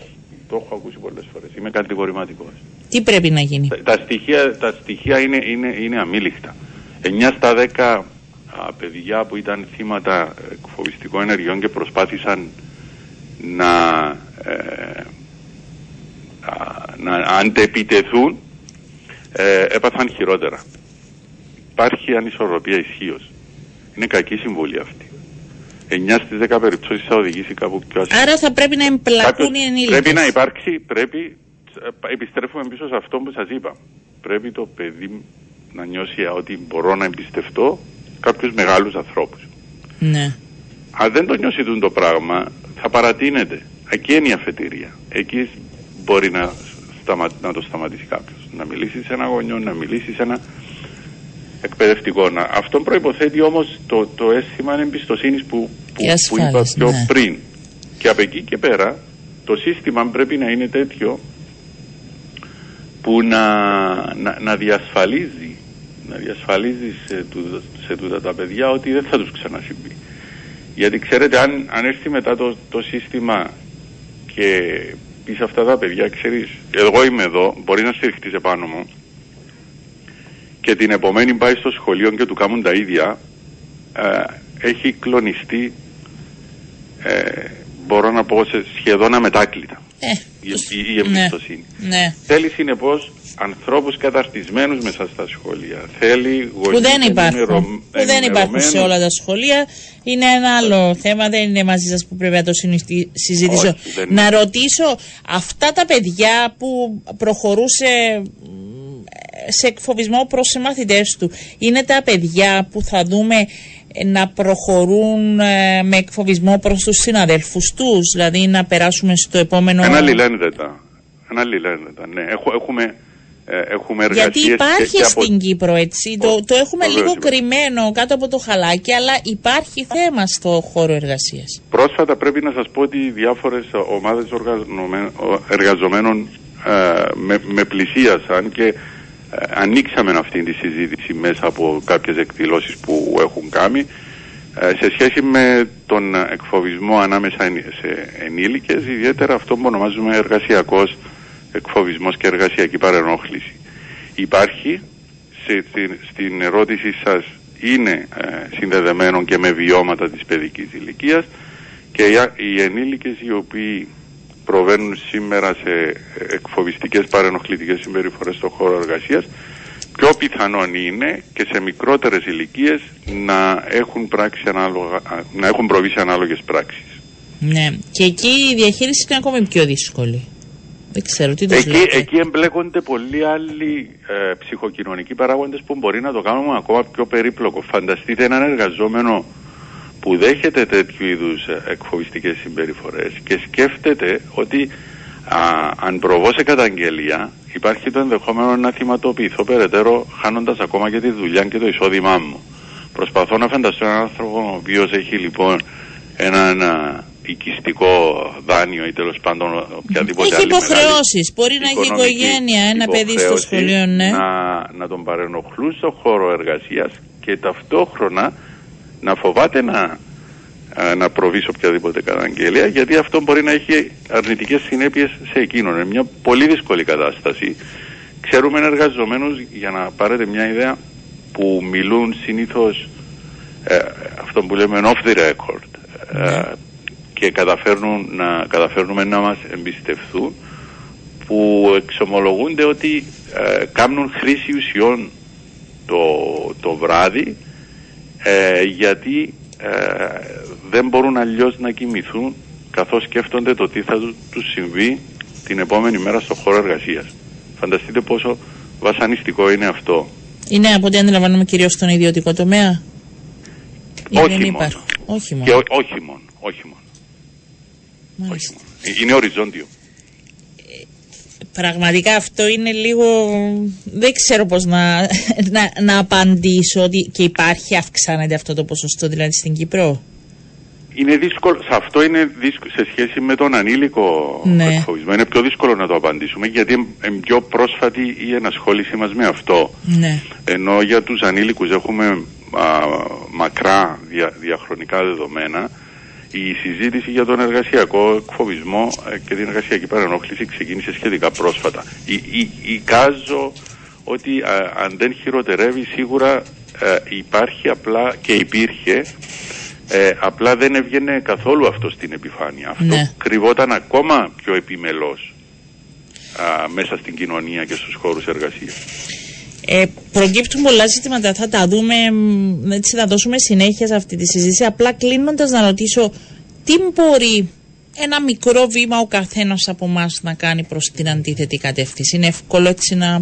το έχω ακούσει πολλές φορές είμαι κατηγορηματικός Τι πρέπει να γίνει; Τα, τα στοιχεία, τα στοιχεία είναι, είναι, είναι αμήλικτα. 9 στα 10 α, παιδιά που ήταν θύματα εκφοβιστικών ενεργειών και προσπάθησαν να, ε, α, να αντεπιτεθούν ε, έπαθαν χειρότερα. Υπάρχει ανισορροπία ισχύως. Είναι κακή συμβολή αυτή. 9 στις 10 περιπτώσεις θα οδηγήσει κάπου πιο άσχημα. Άρα θα πρέπει να εμπλακούν Κάποιος- οι ενήλικες. Πρέπει να υπάρξει, πρέπει, ε, επιστρέφουμε πίσω σε αυτό που σας είπα. Πρέπει το παιδί να νιώσει ότι μπορώ να εμπιστευτώ κάποιους μεγάλους ανθρώπους. Ναι. Αν δεν το νιώσει τούτο το πράγμα, θα παρατείνεται. Εκεί είναι η αφετηρία. Εκεί μπορεί να, σταμα, να το σταματήσει κάποιος. Να μιλήσει σε ένα γονιό, να μιλήσει σε ένα εκπαιδευτικό. Να, αυτό προϋποθέτει όμως το, το αίσθημα εμπιστοσύνης που, που, Και που είπα ασφάλειας, πιο ναι. πριν. Και από εκεί και πέρα το σύστημα πρέπει να είναι τέτοιο που να, να, να διασφαλίζει να διασφαλίζει σε, τούτα- σε τούτα τα παιδιά ότι δεν θα τους ξανασυμβεί. Γιατί ξέρετε αν, αν έρθει μετά το, το σύστημα και πεις σε αυτά τα παιδιά, ξέρεις, εγώ είμαι εδώ, μπορεί να στηριχτείς επάνω μου και την επομένη πάει στο σχολείο και του κάνουν τα ίδια, ε, έχει κλονιστεί, ε, μπορώ να πω, σε σχεδόν αμετάκλητα Ε, η, τους- η, η ναι. εμπιστοσύνη. Ναι. Θέλει συνεπώς ανθρώπους καταρτισμένους μέσα στα σχολεία. Θέλει Που γονείς δεν υπάρχουν. ενημερω- Που δεν υπάρχουν σε ενημερωμένους. όλα τα σχολεία. Είναι ένα άλλο θέμα, δεν είναι μαζί σας που πρέπει να το συνιστη- συζητήσω. Όχι, δεν να είναι. ρωτήσω, αυτά τα παιδιά που προχωρούσε μ, σε εκφοβισμό προς σε μαθητές του, είναι τα παιδιά που θα δούμε ε, να προχωρούν ε, με εκφοβισμό προς τους συναδέλφους τους, δηλαδή να περάσουμε στο επόμενο... Ένα λιλένδετα. Ένα λιλένδετα, ναι. Έχω, έχουμε, ε, έχουμε εργασίες Γιατί υπάρχει και, και από- στην Κύπρο έτσι. Το, το έχουμε Βεβαίως λίγο υπάρχει. κρυμμένο κάτω από το χαλάκι, αλλά υπάρχει θέμα στο χώρο εργασίας. Πρόσφατα πρέπει να σας πω ότι διάφορες ομάδες οργανωμέ- ο- εργαζομένων ε, με, με πλησίασαν και ε, ανοίξαμε αυτή τη συζήτηση μέσα από κάποιες εκδηλώσεις που έχουν κάνει ε, σε σχέση με τον εκφοβισμό ανάμεσα εν- σε ενήλικες, ιδιαίτερα αυτό που ονομάζουμε εργασιακός εκφοβισμός και εργασιακή παρενόχληση. Υπάρχει, σε, στην, στην ερώτησή σας, είναι ε, συνδεδεμένο και με βιώματα της παιδικής ηλικίας και οι, α- οι ενήλικες οι οποίοι προβαίνουν σήμερα σε εκφοβιστικές παρενοχλητικές συμπεριφορές στον χώρο εργασίας πιο πιθανόν είναι και σε μικρότερες ηλικίες να έχουν, πράξει ανάλογα, α, να έχουν προβεί σε ανάλογες πράξεις. Ναι. Και εκεί η διαχείριση είναι ακόμη πιο δύσκολη. Δεν ξέρω τι το Εκεί, λέτε; εκεί εμπλέκονται πολλοί άλλοι ε, ψυχοκοινωνικοί παράγοντες που μπορεί να το κάνουμε ακόμα πιο περίπλοκο. Φανταστείτε έναν εργαζόμενο που δέχεται τέτοιου είδους ε, εκφοβιστικές συμπεριφορές και σκέφτεται ότι α, αν προβώ σε καταγγελία υπάρχει το ενδεχόμενο να θυματοποιηθώ περαιτέρω χάνοντας ακόμα και τη δουλειά και το εισόδημά μου. Προσπαθώ να φανταστώ έναν άνθρωπο ο οποίος έχει λοιπόν ένα, ένα οικιστικό δάνειο ή τέλος πάντων οποιαδήποτε Έχει άλλη υποχρεώσεις. μεγάλη Μπορεί να έχει οικονομική οικογένεια, ένα παιδί στο υποχρέωση σχολείο, ναι. Να, να τον παρενοχλούν στο χώρος εργασίας και ταυτόχρονα να φοβάται να, ε, να προβεί σε οποιαδήποτε καταγγελία γιατί αυτό μπορεί να έχει αρνητικές συνέπειες σε εκείνον. Είναι μια πολύ δύσκολη κατάσταση. Ξέρουμε εργαζομένους, για να πάρετε μια ιδέα, που μιλούν συνήθως ε, αυτό που λέμε off the record ε, και καταφέρνουν να, καταφέρνουμε να μας εμπιστευθούν που εξομολογούνται ότι ε, κάνουν χρήση ουσιών το, το βράδυ ε, γιατί ε, δεν μπορούν αλλιώς να κοιμηθούν καθώς σκέφτονται το τι θα του, τους συμβεί την επόμενη μέρα στο χώρο εργασίας. Φανταστείτε πόσο βασανιστικό είναι αυτό. Είναι από ό,τι αντιλαμβάνομαι κυρίως στον ιδιωτικό τομέα; Ή Όχι δεν μόνο. υπάρχουν; Όχι μόνο. Και ό- όχι μόνο. Όχι μόνο. Όχι Μάλιστα. μόνο. Ε, Είναι οριζόντιο. Πραγματικά αυτό είναι λίγο. Δεν ξέρω πώς να, να, να απαντήσω ότι και υπάρχει, αυξάνεται αυτό το ποσοστό δηλαδή στην Κύπρο. Είναι δύσκολο, σε αυτό είναι δύσκολο, σε σχέση με τον ανήλικο Ναι. εκφοβισμό. Είναι πιο δύσκολο να το απαντήσουμε γιατί είναι πιο πρόσφατη η ενασχόλησή μας με αυτό. Ναι. Ενώ για τους ανήλικους έχουμε α, μακρά δια, διαχρονικά δεδομένα, η συζήτηση για τον εργασιακό εκφοβισμό ε, και την εργασιακή παρενόχληση ξεκίνησε σχετικά πρόσφατα. Ή, ή, εικάζω ότι α, αν δεν χειροτερεύει σίγουρα ε, υπάρχει απλά και υπήρχε ε, απλά δεν έβγαινε καθόλου αυτό στην επιφάνεια. Αυτό Ναι. κρυβόταν ακόμα πιο επιμελώς α, μέσα στην κοινωνία και στους χώρους εργασίας. Ε, προκύπτουν πολλά ζητήματα, θα τα δούμε, μ, έτσι θα δώσουμε συνέχεια σε αυτή τη συζήτηση. Απλά κλείνοντας να ρωτήσω, τι μπορεί ένα μικρό βήμα ο καθένας από εμάς να κάνει προς την αντίθετη κατεύθυνση; Είναι εύκολο έτσι να,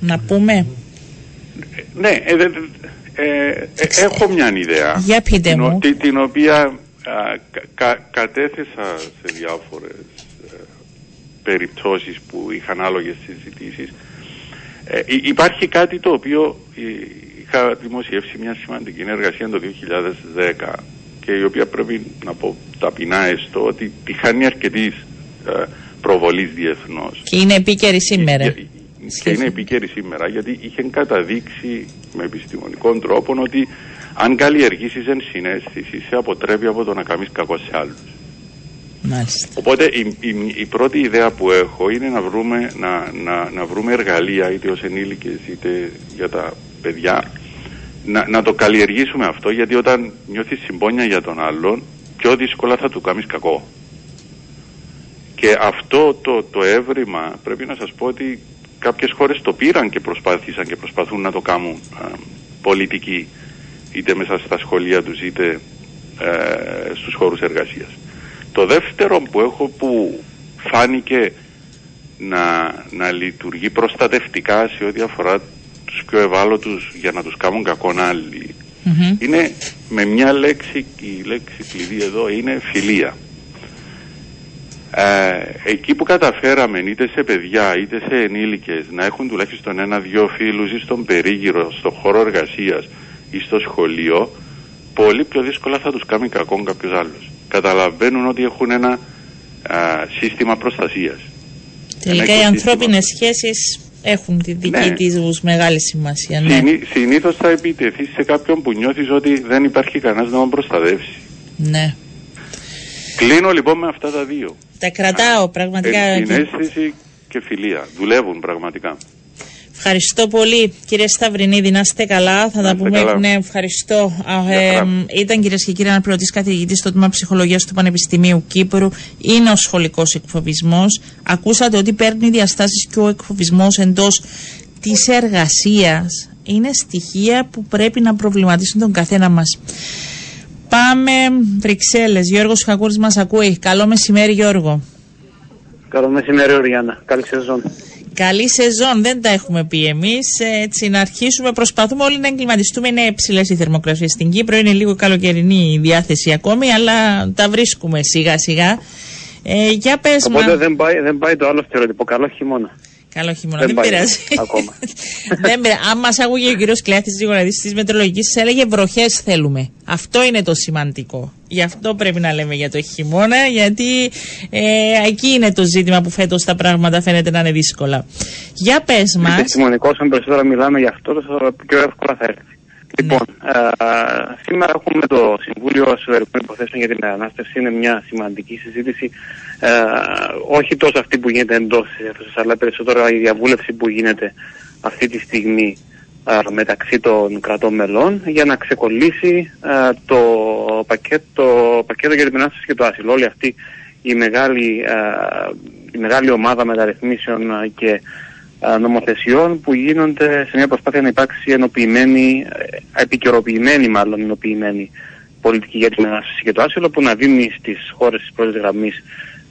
να πούμε; Ναι, ε, δε- δε- ε, ε, έχω μια ιδέα. Για πείτε την, ο- μου. τη- την οποία α, κα- κα- κατέθεσα σε διάφορες ε, περιπτώσεις που είχαν άλογες συζητήσεις. Ε, υ- υπάρχει κάτι το οποίο ε, είχα δημοσιεύσει μια σημαντική εργασία το 2010 και η οποία πρέπει να πω ταπεινά έστω ότι τη χάνει αρκετής ε, προβολής διεθνώς. Και είναι επίκαιρη σήμερα. Και- Και είναι επίκαιρη σήμερα γιατί είχε καταδείξει με επιστημονικό τρόπο ότι αν καλλιεργήσεις ενσυναίσθηση σε αποτρέπει από το να κάνεις κακό σε άλλους. Μάλιστα. Οπότε η, η, η πρώτη ιδέα που έχω είναι να βρούμε, να, να, να βρούμε εργαλεία είτε ως ενήλικες είτε για τα παιδιά να, να το καλλιεργήσουμε αυτό γιατί όταν νιώθεις συμπόνια για τον άλλον πιο δύσκολα θα του κάνεις κακό. Και αυτό το, το έβριμα πρέπει να σας πω ότι κάποιες χώρες το πήραν και προσπάθησαν και προσπαθούν να το κάνουν α, πολιτικοί είτε μέσα στα σχολεία τους είτε ε, στους χώρους εργασίας. Το δεύτερο που έχω που φάνηκε να, να λειτουργεί προστατευτικά σε ό,τι αφορά τους πιο ευάλωτους για να τους κάνουν κακόν άλλοι Μμμ. είναι με μια λέξη, η λέξη κλειδί εδώ είναι φιλία. Ε, εκεί που καταφέραμε είτε σε παιδιά είτε σε ενήλικες να έχουν τουλάχιστον ένα-δυο φίλους ή στον περίγυρο, στο χώρο εργασίας ή στο σχολείο πολύ πιο δύσκολα θα τους κάνει κακό κάποιος άλλος. Καταλαβαίνουν ότι έχουν ένα α, σύστημα προστασίας. Τελικά οι οικοσύστημα. ανθρώπινες σχέσεις έχουν τη δική Ναι. της μεγάλη σημασία. Ναι. Συνή, συνήθως θα επιτεθεί σε κάποιον που νιώθεις ότι δεν υπάρχει κανένας να τον προστατεύσει. ναι. Κλείνω λοιπόν με αυτά τα δύο. Τα κρατάω πραγματικά. Ενσυναίσθηση και φιλία. Δουλεύουν πραγματικά. Ευχαριστώ πολύ κύριε Σταυρινίδη, να είστε καλά. Θα Να τα είστε πούμε. καλά. Ναι, ευχαριστώ. Α, Γεια ε, χαρά. ήταν κυρίες και κύριοι αναπληρωτή καθηγητής στο τμήμα ψυχολογίας του Πανεπιστημίου Κύπρου. Είναι ο σχολικός εκφοβισμός. Ακούσατε ότι παίρνει διαστάσεις και ο εκφοβισμός εντός της εργασίας. Είναι στοιχεία που πρέπει να προβληματίσουν τον καθένα μας. Πάμε Βρυξέλλες. Γιώργος Χακούρης μας ακούει. Καλό μεσημέρι Γιώργο. Καλό μεσημέρι, Οριάννα. Καλή σεζόν. Καλή σεζόν, δεν τα έχουμε πει εμείς. Έτσι, να αρχίσουμε. Προσπαθούμε όλοι να εγκληματιστούμε. Είναι ψηλές οι θερμοκρασίες στην Κύπρο. Είναι λίγο καλοκαιρινή η διάθεση ακόμη, αλλά τα βρίσκουμε σιγά σιγά. Ε, για πες Οπότε μα. δεν πάει, δεν πάει το άλλο στερεότυπο. Καλό χειμώνα. Καλό χειμώνα, Δεν δεν, πάει πειράζει. ακόμα. δεν πειράζει. Αν μα άκουγε ο κύριος Κλέαθη λίγο να δει της μετρολογικής, έλεγε βροχές θέλουμε. Αυτό είναι το σημαντικό. Γι' αυτό πρέπει να λέμε για το χειμώνα, γιατί ε, εκεί είναι το ζήτημα που φέτος τα πράγματα φαίνεται να είναι δύσκολα. Για πες μα. Επιστημονικό, όσο περισσότερο μιλάμε γι' αυτό, τόσο πιο εύκολα θα έρθει. Λοιπόν, ε, σήμερα έχουμε το Συμβούλιο Εσωτερικών Υποθέσεων για την Μετανάστευση. Είναι μια σημαντική συζήτηση. Ε, όχι τόσο αυτή που γίνεται εντός της αίθουσας, αλλά περισσότερο η διαβούλευση που γίνεται αυτή τη στιγμή ε, μεταξύ των κρατών μελών για να ξεκολλήσει ε, το, πακέτο, το πακέτο για την μετανάστευση και το άσυλο. Όλη αυτή η μεγάλη, ε, η μεγάλη ομάδα μεταρρυθμίσεων ε, και ε, νομοθεσιών που γίνονται σε μια προσπάθεια να υπάρξει ενοποιημένη, ε, επικαιροποιημένη μάλλον ενοποιημένη πολιτική για την μετανάστευση και το άσυλο που να δίνει στις χώρες της πρώτης γραμμής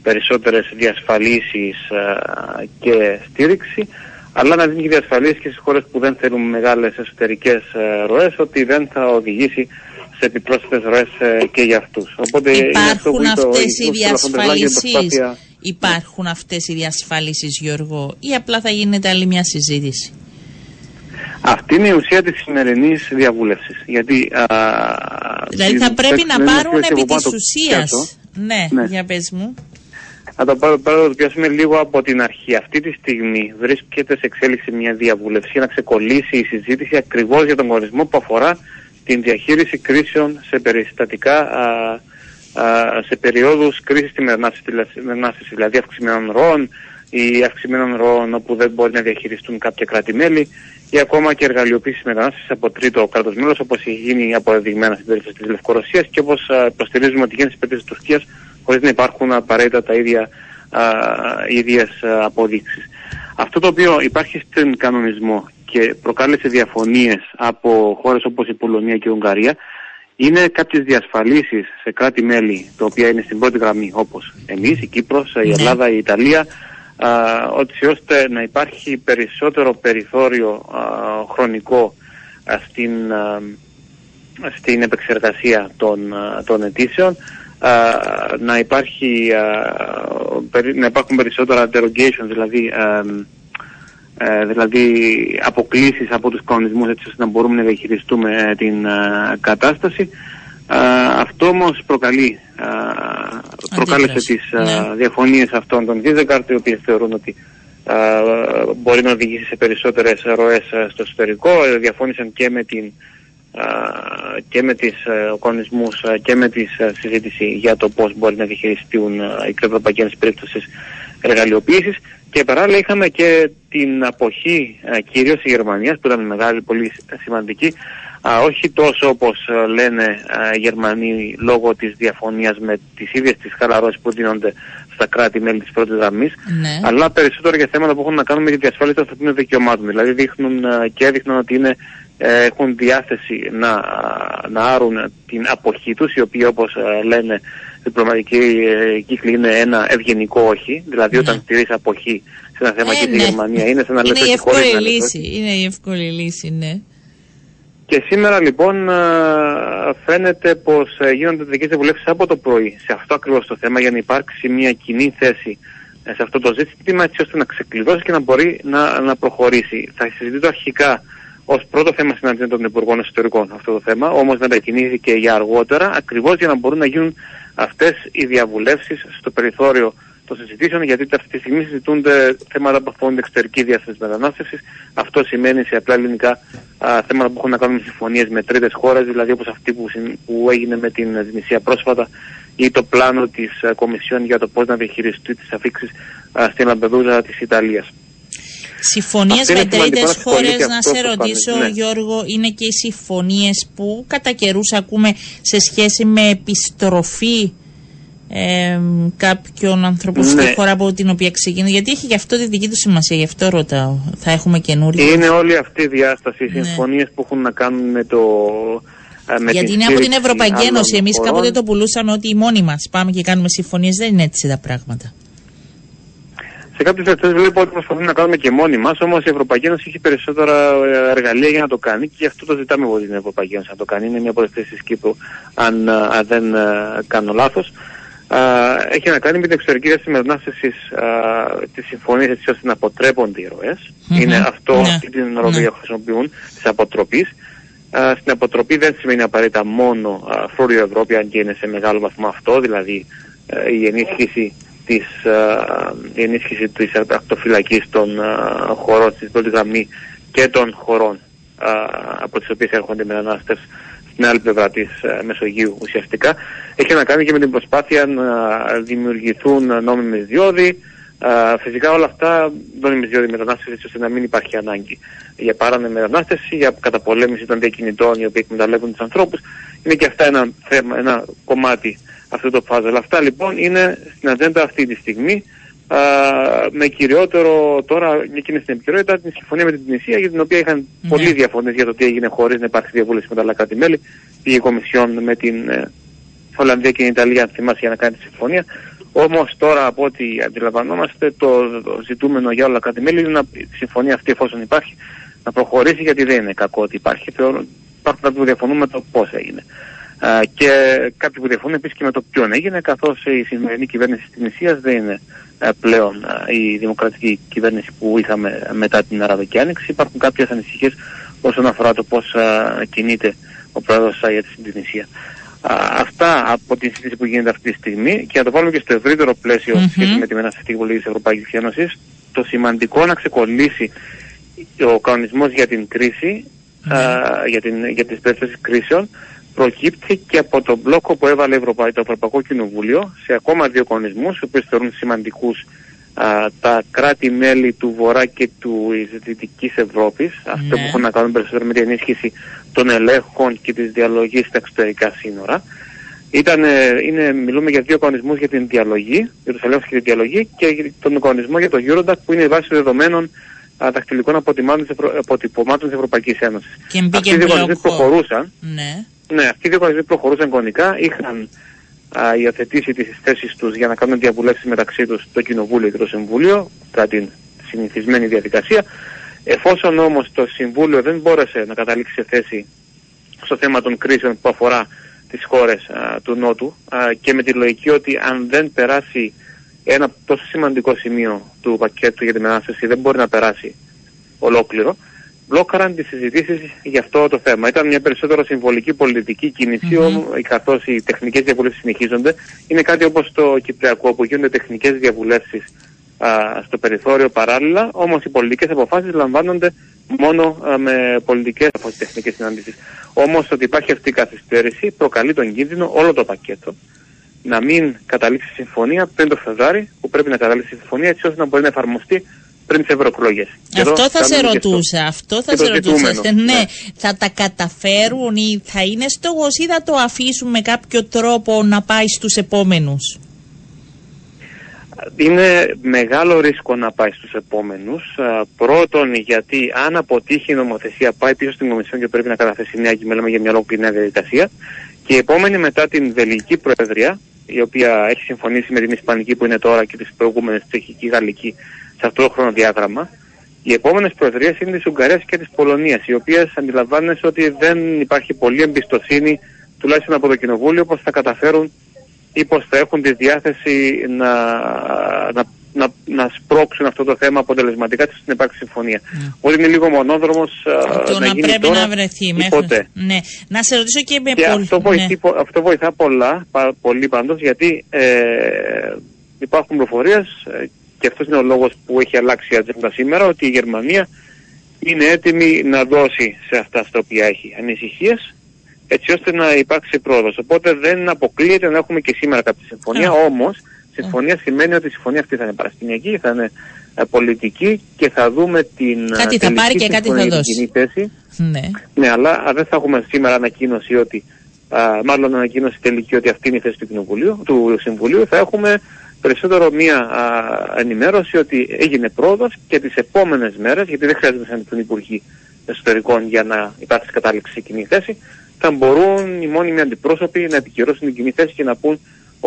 περισσότερες διασφαλίσεις ε, και στήριξη αλλά να δίνει και διασφαλίσεις και στις χώρες που δεν θέλουν μεγάλες εσωτερικές ε, ροές ότι δεν θα οδηγήσει σε επιπρόσθετες ροές ε, και για αυτούς. Οπότε είναι αυτό που Υπάρχουν είπε ο αυτές οι Ursula von der Leyen, διασφαλίσεις; προσπάθεια- Υπάρχουν αυτές οι διασφαλίσεις Γιώργο ή απλά θα γίνεται άλλη μια συζήτηση; Αυτή είναι η ουσία της σημερινής διαβούλευσης. Γιατί, α, Δηλαδή την θα πρέπει να παίξουμε πάρουν ένα επί από πάνω της το ουσίας. πιάτο. Ναι, Ναι. για πες μου. Θα το πάρω, πάρω, το πιάσουμε λίγο από την αρχή. Αυτή τη στιγμή βρίσκεται σε εξέλιξη μια διαβούλευση για να ξεκολλήσει η συζήτηση ακριβώς για τον ορισμό που αφορά την διαχείριση κρίσεων σε περιστατικά, α, α, σε περιόδους κρίσης στη μετανάστευση, μετανάστευση, δηλαδή αυξημένων ροών ή αυξημένων ροών όπου δεν μπορεί να διαχειριστούν κάποια κράτη-μέλη ή ακόμα και εργαλειοποίησης μετανάστευση από τρίτο κράτος μέλος, όπως έχει γίνει αποδεδειγμένα στην περίπτωση της Λευκορωσίας και όπως υποστηρίζουμε ότι γίνεται στην περίπτωση της Τουρκίας, χωρίς να υπάρχουν απαραίτητα τα ίδια ίδιες αποδείξεις. Αυτό το οποίο υπάρχει στον κανονισμό και προκάλεσε διαφωνίες από χώρες όπως η Πολωνία και η Ουγγαρία είναι κάποιες διασφαλίσεις σε κράτη-μέλη τα οποία είναι στην πρώτη γραμμή όπως εμείς, η Κύπρος, η Ναι. Ελλάδα, η Ιταλία α, ότι ώστε να υπάρχει περισσότερο περιθώριο α, χρονικό α, στην, α, στην επεξεργασία των, α, των αιτήσεων α, να, υπάρχει, α, περι- να υπάρχουν περισσότερα derogations, δηλαδή, α, ε, δηλαδή αποκλήσεις από τους κανονισμούς έτσι ώστε να μπορούμε να διαχειριστούμε ε, την α, κατάσταση. Α, αυτό όμως προκαλεί, α, προκάλεσε Αντίδραση, τις α, ναι. διαφωνίες αυτών των Βίζεγκαρτ, οι οποίοι θεωρούν ότι α, μπορεί να οδηγήσει σε περισσότερες ροές α, στο εσωτερικό. Ε, Διαφώνησαν και με την α, και με τις ε, κανονισμούς α, και με τη συζήτηση για το πώς μπορεί να διαχειριστούν α, οι κρατοπαγγέλες σε περίπτωσης εργαλειοποίησης και παράλληλα είχαμε και την αποχή α, κυρίως η Γερμανίας που ήταν μεγάλη, πολύ σημαντική α, όχι τόσο όπως α, λένε α, οι Γερμανοί λόγω της διαφωνίας με τις ίδιες τις χαλαρώσεις που δίνονται στα κράτη-μέλη της πρώτης γραμμής Ναι. αλλά περισσότερο για θέματα που έχουν να κάνουν με τη διασφάλιση των ανθρωπίνων δικαιωμάτων. Δηλαδή δείχνουν ε, και έδειχναν ότι είναι, ε, έχουν διάθεση να, να άρουν την αποχή τους, η οποία όπως ε, λένε διπλωματικοί ε, κύκλοι είναι ένα ευγενικό όχι. Δηλαδή Ναι. όταν στηρείς αποχή σε ένα θέμα Ε, και στη ναι. Γερμανία είναι σαν να λες Είναι η όχι χωρίς εύκολη να λες λύση. όχι. Είναι η εύκολη λύση, ναι. Και σήμερα λοιπόν ε, φαίνεται πως ε, γίνονται δικές διαβουλεύσεις από το πρωί σε αυτό ακριβώς το θέμα για να υπάρξει μια κοινή θέση ε, σε αυτό το ζήτημα έτσι ώστε να ξεκλειδώσει και να μπορεί να, να προχωρήσει. Θα συζητήσω αρχικά ως πρώτο θέμα συναντήσεων των Υπουργών Εσωτερικών αυτό το θέμα, όμως μετακινήθηκε για αργότερα ακριβώς για να μπορούν να γίνουν αυτές οι διαβουλεύσεις στο περιθώριο των συζητήσεων, γιατί αυτή τη στιγμή συζητούνται θέματα που αφορούν την εξωτερική διάσταση της μετανάστευσης. Αυτό σημαίνει σε απλά ελληνικά α, θέματα που έχουν να κάνουν με συμφωνίες με τρίτες χώρες, δηλαδή όπως αυτή που, συν- που έγινε με την Δημησία πρόσφατα ή το πλάνο της Κομισιόν για το πώς να διαχειριστεί τις αφήξεις στην Λαμπεδούζα της Ιταλίας. Συμφωνίες Αυτό με είναι σημαντικό τρίτες να σχολεί χώρες, και να αυτό σε στο ρωτήσω πάνελ, ναι. Γιώργο, είναι και οι συμφωνίες που κατά καιρούς ακούμε σε σχέση με επιστροφή ε, κάποιων ανθρώπων στη Ναι. χώρα από την οποία ξεκίνησε. Γιατί έχει γι' αυτό τη δική του σημασία, γι' αυτό ρωτάω. Θα έχουμε καινούριο. Είναι όλη αυτή η διάσταση, οι Ναι. συμφωνίες που έχουν να κάνουν με το. α, με Γιατί την είναι από την στήριξη Ευρωπαϊκή άλλων Ένωση. Εμείς χωρών. κάποτε το πουλούσαμε ότι οι μόνοι μας πάμε και κάνουμε συμφωνίες. Δεν είναι έτσι τα πράγματα. Σε κάποιε περιπτώσει βλέπω ότι προσπαθούμε να κάνουμε και μόνοι μας, όμως η Ευρωπαϊκή Ένωση έχει περισσότερα ε, εργαλεία για να το κάνει και γι' αυτό το ζητάμε από την Ευρωπαϊκή Ένωση να το κάνει. Είναι μια από τι θέσει της Κύπρου, αν, α, αν δεν α, κάνω λάθος. έχει να κάνει με την εξωτερική διάσταση μετανάστευση τη συμφωνία έτσι ώστε να αποτρέπονται οι ροε Είναι αυτό Ναι. την ορολογία που χρησιμοποιούν της αποτροπής. Στην αποτροπή δεν σημαίνει απαραίτητα μόνο φρούριο Ευρώπη, αν και είναι σε μεγάλο βαθμό αυτό, δηλαδή ε, η ενίσχυση της, α, η ενίσχυση της ακτοφυλακής των α, χωρών στην πρώτης γραμμή και των χωρών α, από τις οποίες έρχονται οι μετανάστες στην άλλη πλευρά της α, Μεσογείου ουσιαστικά. Έχει να κάνει και με την προσπάθεια να δημιουργηθούν νόμιμες διόδοι. Α, φυσικά όλα αυτά νόμιμες διόδοι μετανάστευση έτσι ώστε να μην υπάρχει ανάγκη για παράνομη μετανάστευση, για καταπολέμηση των διακινητών οι οποίοι εκμεταλλεύουν τους ανθρώπους. Είναι και αυτά ένα θέμα, ένα κομμάτι αυτού του puzzle. Αυτά λοιπόν είναι στην ατζέντα αυτή τη στιγμή α, με κυριότερο τώρα εκείνη στην επικαιρότητα την συμφωνία με την Τινησία για την οποία είχαν Ναι. πολλοί διαφωνίες για το τι έγινε χωρίς να υπάρξει διαβούλευση με τα άλλα κράτη-μέλη. Πήγε η Κομισιόν με την ε, Ολλανδία και την Ιταλία, αν θυμάσαι, για να κάνει τη συμφωνία. Όμως τώρα από ό,τι αντιλαμβανόμαστε το, το ζητούμενο για όλα τα κράτη-μέλη είναι να, η συμφωνία αυτή εφόσον υπάρχει να προχωρήσει γιατί δεν είναι κακό ότι υπάρχει. Θεωρώ, υπάρχουν κάποιοι που διαφωνούν με το πώς έγινε. Α, και κάποιοι που διαφωνούν επίσης και με το ποιον έγινε, καθώς η σημερινή κυβέρνηση της Νησία δεν είναι ε, πλέον α, η δημοκρατική κυβέρνηση που είχαμε μετά την Αραβική Άνοιξη. Υπάρχουν κάποιες ανησυχίες όσον αφορά το πώς κινείται ο πρόεδρος Σάιετ στην Τινησία. Α, αυτά από τη συζήτηση που γίνεται αυτή τη στιγμή και να το βάλουμε και στο ευρύτερο πλαίσιο Μμμ. σχέση με τη μεταναστευτική πολιτική της Ευρωπαϊκής Ένωσης. Το σημαντικό να ξεκολλήσει ο κανονισμός για την κρίση, Ναι. α, για, την, για τις περιπτώσεις κρίσεων, προκύπτει και από τον μπλόκο που έβαλε η Ευρωπα... το Ευρωπαϊκό Κοινοβούλιο σε ακόμα δύο κανονισμούς, οι οποίους θεωρούν σημαντικούς α, τα κράτη-μέλη του Βορρά και του Δυτικής Ευρώπης, αυτό Ναι. που έχουν να κάνουν περισσότερο με την ενίσχυση των ελέγχων και της διαλογής στα εξωτερικά σύνορα. Ήταν, είναι, μιλούμε για δύο κανονισμούς για την διαλογή, για τους ελέγχους και τη διαλογή και για τον κανονισμό για το Eurodac που είναι η βάση δεδομένων α, δακτυλικών αποτυπωμάτων της, Ευρω... αποτυπωμάτων της Ευρωπαϊκής Ένωσης. Και μπήκε Αυτοί οι δύο κανονισμοί μπλοκ. προχωρούσαν, Ναι. ναι, αυτοί οι δύο κανονισμοί προχωρούσαν κονικά, είχαν α, υιοθετήσει τις θέσεις τους για να κάνουν διαβουλεύσεις μεταξύ τους το Κοινοβούλιο και το Συμβούλιο, κατά την συνηθισμένη διαδικασία. Εφόσον όμως το Συμβούλιο δεν μπόρεσε να καταλήξει σε θέση στο θέμα των κρίσεων που αφορά τις χώρες α, του Νότου α, και με τη λογική ότι αν δεν περάσει ένα τόσο σημαντικό σημείο του πακέτου για τη μετανάστευση δεν μπορεί να περάσει ολόκληρο, μπλόκαραν τις συζητήσεις για αυτό το θέμα. Ήταν μια περισσότερο συμβολική πολιτική κίνηση, Μμμ. όμως, καθώς οι τεχνικές διαβουλεύσεις συνεχίζονται. Είναι κάτι όπως το Κυπριακό που γίνονται τεχνικές διαβουλεύσεις α, στο περιθώριο παράλληλα, όμως οι πολιτικές αποφάσεις λαμβάνονται μόνο α, με πολιτικές από τις τεχνικές συναντήσεις. Όμως ότι υπάρχει αυτή η καθυστέρηση προκαλεί τον κίνδυνο όλο το πακέτο να μην καταλήξει συμφωνία πριν το Φεβράρι, που πρέπει να καταλήξει συμφωνία έτσι ώστε να μπορεί να εφαρμοστεί πριν τις ευρωεκλογές. Αυτό θα σε ρωτούσα. Αυτό θα και το σε ρωτούσα. ζητούμενο, Ναι, ναι. θα τα καταφέρουν ή θα είναι στόχο ή θα το αφήσουν με κάποιο τρόπο να πάει στους επόμενους; Είναι μεγάλο ρίσκο να πάει στους επόμενους. Α, Πρώτον, γιατί αν αποτύχει η νομοθεσία πάει πίσω στην Κομισιόν και πρέπει να καταθέσει νέα και μιλάμε για μια ολόκληρη νέα διαδικασία. Και η επόμενη μετά την Βελγική Προεδρία, η οποία έχει συμφωνήσει με την Ισπανική που είναι τώρα και τις προηγούμενες Τσεχική, Γαλλική σε αυτό το χρονοδιάγραμμα, οι επόμενες προεδρίες είναι της Ουγγαρίας και της Πολωνίας, οι οποίες αντιλαμβάνεσαι ότι δεν υπάρχει πολλή εμπιστοσύνη, τουλάχιστον από το Κοινοβούλιο, πώς θα καταφέρουν ή πώς θα έχουν τη διάθεση να, να, να, να σπρώξουν αυτό το θέμα αποτελεσματικά ώστε να υπάρξει συμφωνία. Ότι είναι λίγο μονόδρομος Το να, να, γίνει πρέπει τώρα να βρεθεί ή μέχρι. ποτέ. Ναι. Να σε ρωτήσω και με Και πολύ. αυτό, βοηθεί, ναι. πο- αυτό βοηθά πολλά, πα- πολύ πάντως, γιατί ε, υπάρχουν προφορίες ε, και αυτός είναι ο λόγος που έχει αλλάξει η ατζέντα σήμερα, ότι η Γερμανία είναι έτοιμη να δώσει σε αυτά στα οποία έχει ανησυχίες, έτσι ώστε να υπάρξει πρόοδος. Οπότε δεν αποκλείεται να έχουμε και σήμερα κάποια συμφωνία, Α. όμως συμφωνία σημαίνει ότι η συμφωνία αυτή θα είναι παραστηνιακή, θα είναι ε, πολιτική και θα δούμε την ε, Κάτι θα τελική πάρει και κάτι συμφωνία θα για την δώσει. κοινή θέση. Ναι. Ναι, αλλά α, δεν θα έχουμε σήμερα ανακοίνωση ότι, α, μάλλον ανακοίνωση τελική ότι αυτή είναι η θέση του, κοινοβουλίου, του Συμβουλίου. Θα έχουμε περισσότερο μία α, ενημέρωση ότι έγινε πρόοδος και τις επόμενες μέρες, γιατί δεν χρειάζεται να συναντηθούν οι Υπουργοί Εσωτερικών για να υπάρξει κατάληξη σε κοινή θέση, θα μπορούν οι μόνιμοι αντιπρόσωποι να επικυρώσουν την κοινή θέση και να πούν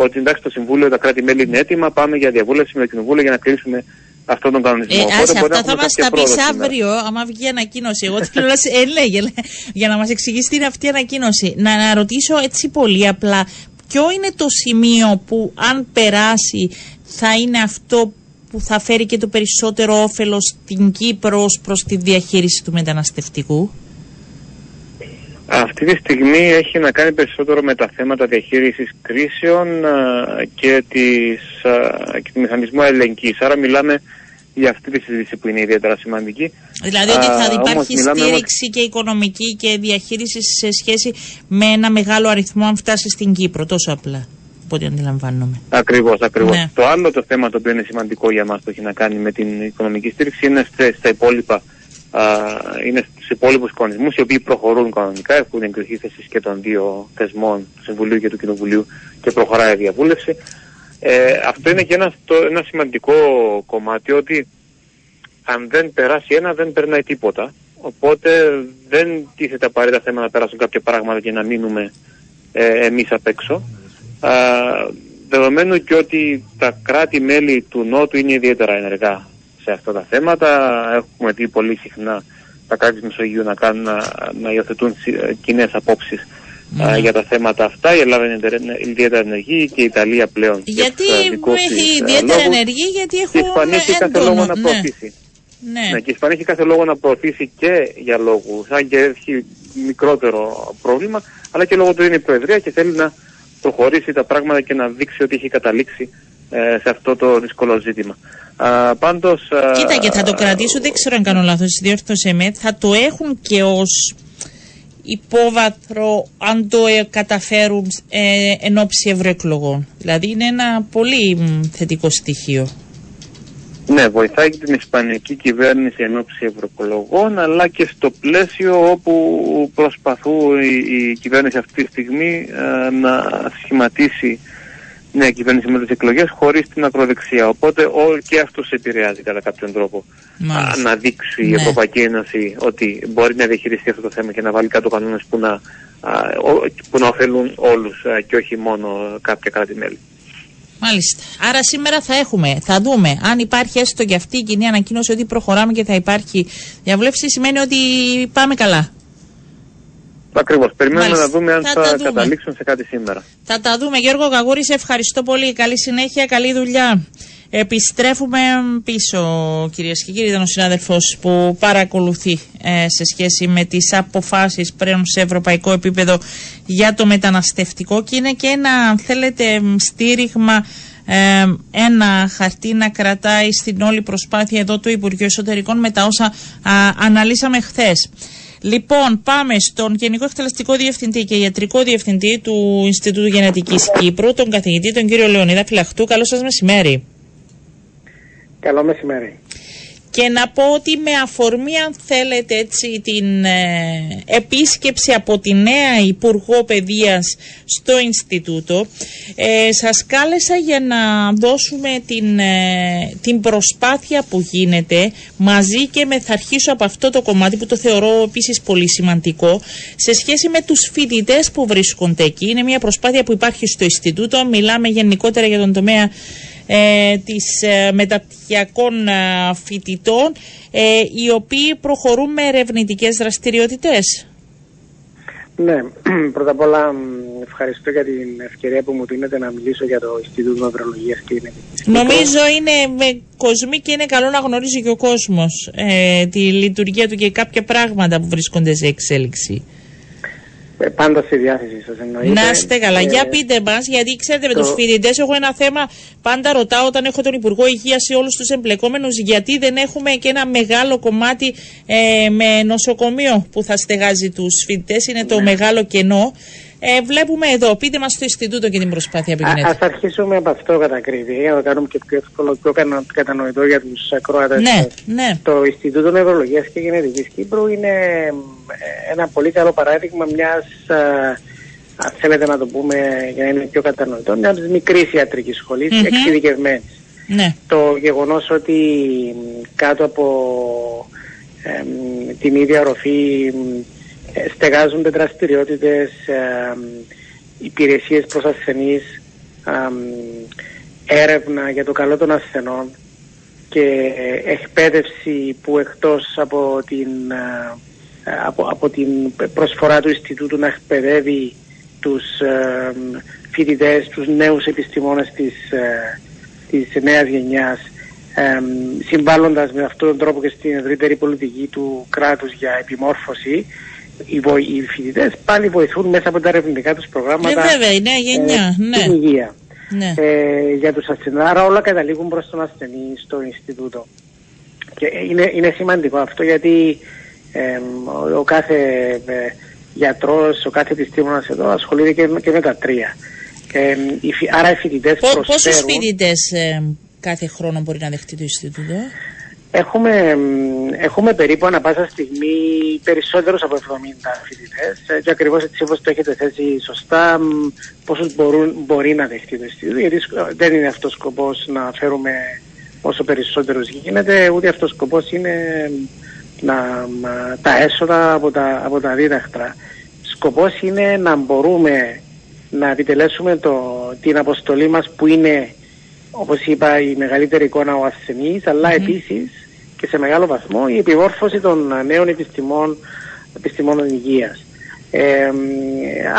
ότι εντάξει το Συμβούλιο, τα κράτη-μέλη είναι έτοιμα, πάμε για διαβούλευση με το Κοινοβούλιο για να κλείσουμε αυτόν τον κανονισμό. Ε, Οπότε άσε, μπορεί να αυτά θα έχουμε μας κάποια τα πεις πρόοδο σήμερα. αύριο, άμα βγει η ανακοίνωση. Εγώ θέλω να σε- ε, λέγε, λέ, για να μας εξηγήσει τι είναι αυτή η ανακοίνωση. Να, να ρωτήσω έτσι πολύ απλά, ποιο είναι το σημείο που αν περάσει θα είναι αυτό που θα φέρει και το περισσότερο όφελος στην Κύπρος ως προς τη διαχείριση του μεταναστευτικού; Αυτή τη στιγμή έχει να κάνει περισσότερο με τα θέματα διαχείρισης κρίσεων και, της, και του μηχανισμού ελεγγύης. Άρα μιλάμε για αυτή τη συζήτηση που είναι ιδιαίτερα σημαντική. Δηλαδή ότι θα υπάρχει στήριξη και οικονομική και διαχείριση σε σχέση με ένα μεγάλο αριθμό αν φτάσει στην Κύπρο, τόσο απλά από ό,τι αντιλαμβάνομαι. Ακριβώς, ακριβώς. Ναι. Το άλλο το θέμα το οποίο είναι σημαντικό για μας που έχει να κάνει με την οικονομική στήριξη είναι στα υπόλοιπα. Α, είναι στους υπόλοιπους κανονισμού οι οποίοι προχωρούν κανονικά. Έχουν εγκριθεί θέσεις και των δύο θεσμών, του Συμβουλίου και του Κοινοβουλίου και προχωράει η διαβούλευση. Ε, αυτό είναι και ένα, το, ένα σημαντικό κομμάτι ότι αν δεν περάσει ένα δεν περνάει τίποτα. Οπότε δεν τίθεται απαραίτητα θέμα να περάσουν κάποια πράγματα και να μείνουμε ε, εμείς απ' έξω. Α, δεδομένου και ότι τα κράτη-μέλη του Νότου είναι ιδιαίτερα ενεργά σε αυτά τα θέματα. Έχουμε δει πολύ συχνά τα κράτη της Μεσογείου να, κάνουν, να, να υιοθετούν κοινές απόψεις ναι. για τα θέματα αυτά. Η Ελλάδα είναι ιδιαίτερα ενεργή και η Ιταλία πλέον. Γιατί έχει ιδιαίτερα ενεργή, γιατί έχουν. Η Ισπανία έχει κάθε λόγο να ναι. προωθήσει. Ναι. ναι. και η Ισπανία έχει κάθε λόγο να προωθήσει και για λόγους, αν και έχει μικρότερο πρόβλημα, αλλά και λόγω του είναι η Προεδρία και θέλει να προχωρήσει τα πράγματα και να δείξει ότι έχει καταλήξει ε, σε αυτό το δύσκολο ζήτημα. Α, πάντως, Κοίτα και θα το κρατήσω, δεν ξέρω αν κάνω λάθος, διόρθωσε με, θα το έχουν και ως υπόβαθρο αν το ε, καταφέρουν ε, εν ώψη ευρωεκλογών. Δηλαδή είναι ένα πολύ θετικό στοιχείο. Ναι, βοηθάει και την Ισπανική κυβέρνηση εν ώψη ευρωεκλογών, αλλά και στο πλαίσιο όπου προσπαθούν η, η κυβέρνηση αυτή τη στιγμή ε, να σχηματίσει νέα κυβέρνηση με τις εκλογές χωρίς την ακροδεξιά. Οπότε ό, και αυτό σε επηρεάζει κατά κάποιον τρόπο. Α, να δείξει ναι. η Ευρωπαϊκή Ένωση ότι μπορεί να διαχειριστεί αυτό το θέμα και να βάλει κάτω κανόνες που να, που να ωφελούν όλους και όχι μόνο κάποια κράτη-μέλη. Μάλιστα. Άρα σήμερα θα έχουμε, θα δούμε αν υπάρχει έστω και αυτή η κοινή ανακοίνωση ότι προχωράμε και θα υπάρχει διαβούλευση, σημαίνει ότι πάμε καλά. Ακριβώς. Περιμένουμε να δούμε αν θα, θα καταλήξουν σε κάτι σήμερα. Θα τα δούμε. Γιώργο Καγούρη, σε ευχαριστώ πολύ. Καλή συνέχεια, καλή δουλειά. Επιστρέφουμε πίσω, κυρίες και κύριοι. Ήταν ο συνάδελφος που παρακολουθεί ε, σε σχέση με τις αποφάσεις πριν σε ευρωπαϊκό επίπεδο για το μεταναστευτικό και είναι και ένα, αν θέλετε, στήριγμα ε, ένα χαρτί να κρατάει στην όλη προσπάθεια εδώ του Υπουργείου Εσωτερικών με τα όσα αναλύσαμε χθες. Λοιπόν, πάμε στον Γενικό Εκτελεστικό Διευθυντή και Ιατρικό Διευθυντή του Ινστιτούτου Γενετικής Κύπρου, τον καθηγητή, τον κύριο Λεωνίδα Φυλαχτού. Καλό σας μεσημέρι. Καλό μεσημέρι και να πω ότι με αφορμή αν θέλετε έτσι την ε, επίσκεψη από τη νέα Υπουργό Παιδείας στο Ινστιτούτο ε, σας κάλεσα για να δώσουμε την, ε, την προσπάθεια που γίνεται μαζί και με θα αρχίσω από αυτό το κομμάτι που το θεωρώ επίσης πολύ σημαντικό σε σχέση με τους φοιτητές που βρίσκονται εκεί. Είναι μια προσπάθεια που υπάρχει στο Ινστιτούτο, μιλάμε γενικότερα για τον τομέα ε, της ε, μεταπτυχιακών ε, φοιτητών ε, οι οποίοι προχωρούν με ερευνητικές δραστηριότητες. Ναι, πρώτα απ' όλα ευχαριστώ για την ευκαιρία που μου δίνετε να μιλήσω για το Ινστιτούτο Νευρολογίας και Γενετικής. Νομίζω είναι με κοσμή και είναι καλό να γνωρίζει και ο κόσμος ε, τη λειτουργία του και κάποια πράγματα που βρίσκονται σε εξέλιξη. Ε, πάντα στη διάθεση σας εννοείται. Να είστε καλά. Ε, Για πείτε μας, γιατί ξέρετε με τους φοιτητές έχω ένα θέμα. Πάντα ρωτάω όταν έχω τον Υπουργό Υγείας ή όλους τους εμπλεκόμενους, γιατί δεν έχουμε και ένα μεγάλο κομμάτι ε, με νοσοκομείο που θα στεγάζει τους φοιτητές. Είναι το ναι. μεγάλο κενό. Ε, βλέπουμε εδώ, πείτε μας το Ινστιτούτο και την προσπάθεια που γίνεται. Ας αρχίσουμε από αυτό κατά κρύβη, για να το κάνουμε και πιο εύκολο, πιο κατανοητό για τους ακροατές. Ναι, ναι. Το Ινστιτούτο Νευρολογίας και Γενετικής Κύπρου είναι ε, ένα πολύ καλό παράδειγμα μιας, αν θέλετε να το πούμε για να είναι πιο κατανοητό, μιας μικρής ιατρικής σχολής, mm-hmm. εξειδικευμένης. Ναι. Το γεγονός ότι κάτω από ε, την ίδια οροφή στεγάζονται δραστηριότητες, υπηρεσίες προς ασθενείς, έρευνα για το καλό των ασθενών και εκπαίδευση που εκτός από την, από, από την προσφορά του Ινστιτούτου να εκπαιδεύει τους φοιτητές, τους νέους επιστημόνες της, ε, της νέας γενιάς ε, συμβάλλοντας με αυτόν τον τρόπο και στην ευρύτερη πολιτική του κράτους για επιμόρφωση οι, βο, οι φοιτητές πάλι βοηθούν μέσα από τα ερευνητικά τους προγράμματα ε, βέβαια, η νέα γενιά, ε, ναι. στην υγεία. Ναι. Ε, για τους ασθενείς. Άρα όλα καταλήγουν προς τον ασθενή στο Ινστιτούτο. Και είναι, είναι σημαντικό αυτό γιατί ε, ο, ο κάθε ε, γιατρός, ο κάθε επιστήμονας εδώ ασχολείται και, με- και με τα τρία. Ε, οι, φοι- άρα οι φοιτητές Πο- προσφέρουν... Πόσους φοιτητές ε, κάθε χρόνο μπορεί να δεχτεί το Ινστιτούτο; Έχουμε, μ, έχουμε περίπου ανα πάσα στιγμή περισσότερους από 70 φοιτητές ε, και ακριβώς έτσι όπως το έχετε θέσει σωστά μ, πόσους μπορούν, μπορεί να δεχτεί το Ινστιτούτο γιατί σκ- δεν είναι αυτός ο σκοπός να φέρουμε όσο περισσότερους γίνεται ούτε αυτός ο σκοπός είναι μ, να, μ, τα έσοδα από τα, από τα δίδακτρα. Σκοπός είναι να μπορούμε να επιτελέσουμε το, την αποστολή μας που είναι όπως είπα η μεγαλύτερη εικόνα ο ασθενής αλλά επίσης και σε μεγάλο βαθμό η επιμόρφωση των ε, νέων επιστημών, επιστημόνων υγείας. Ε, μ,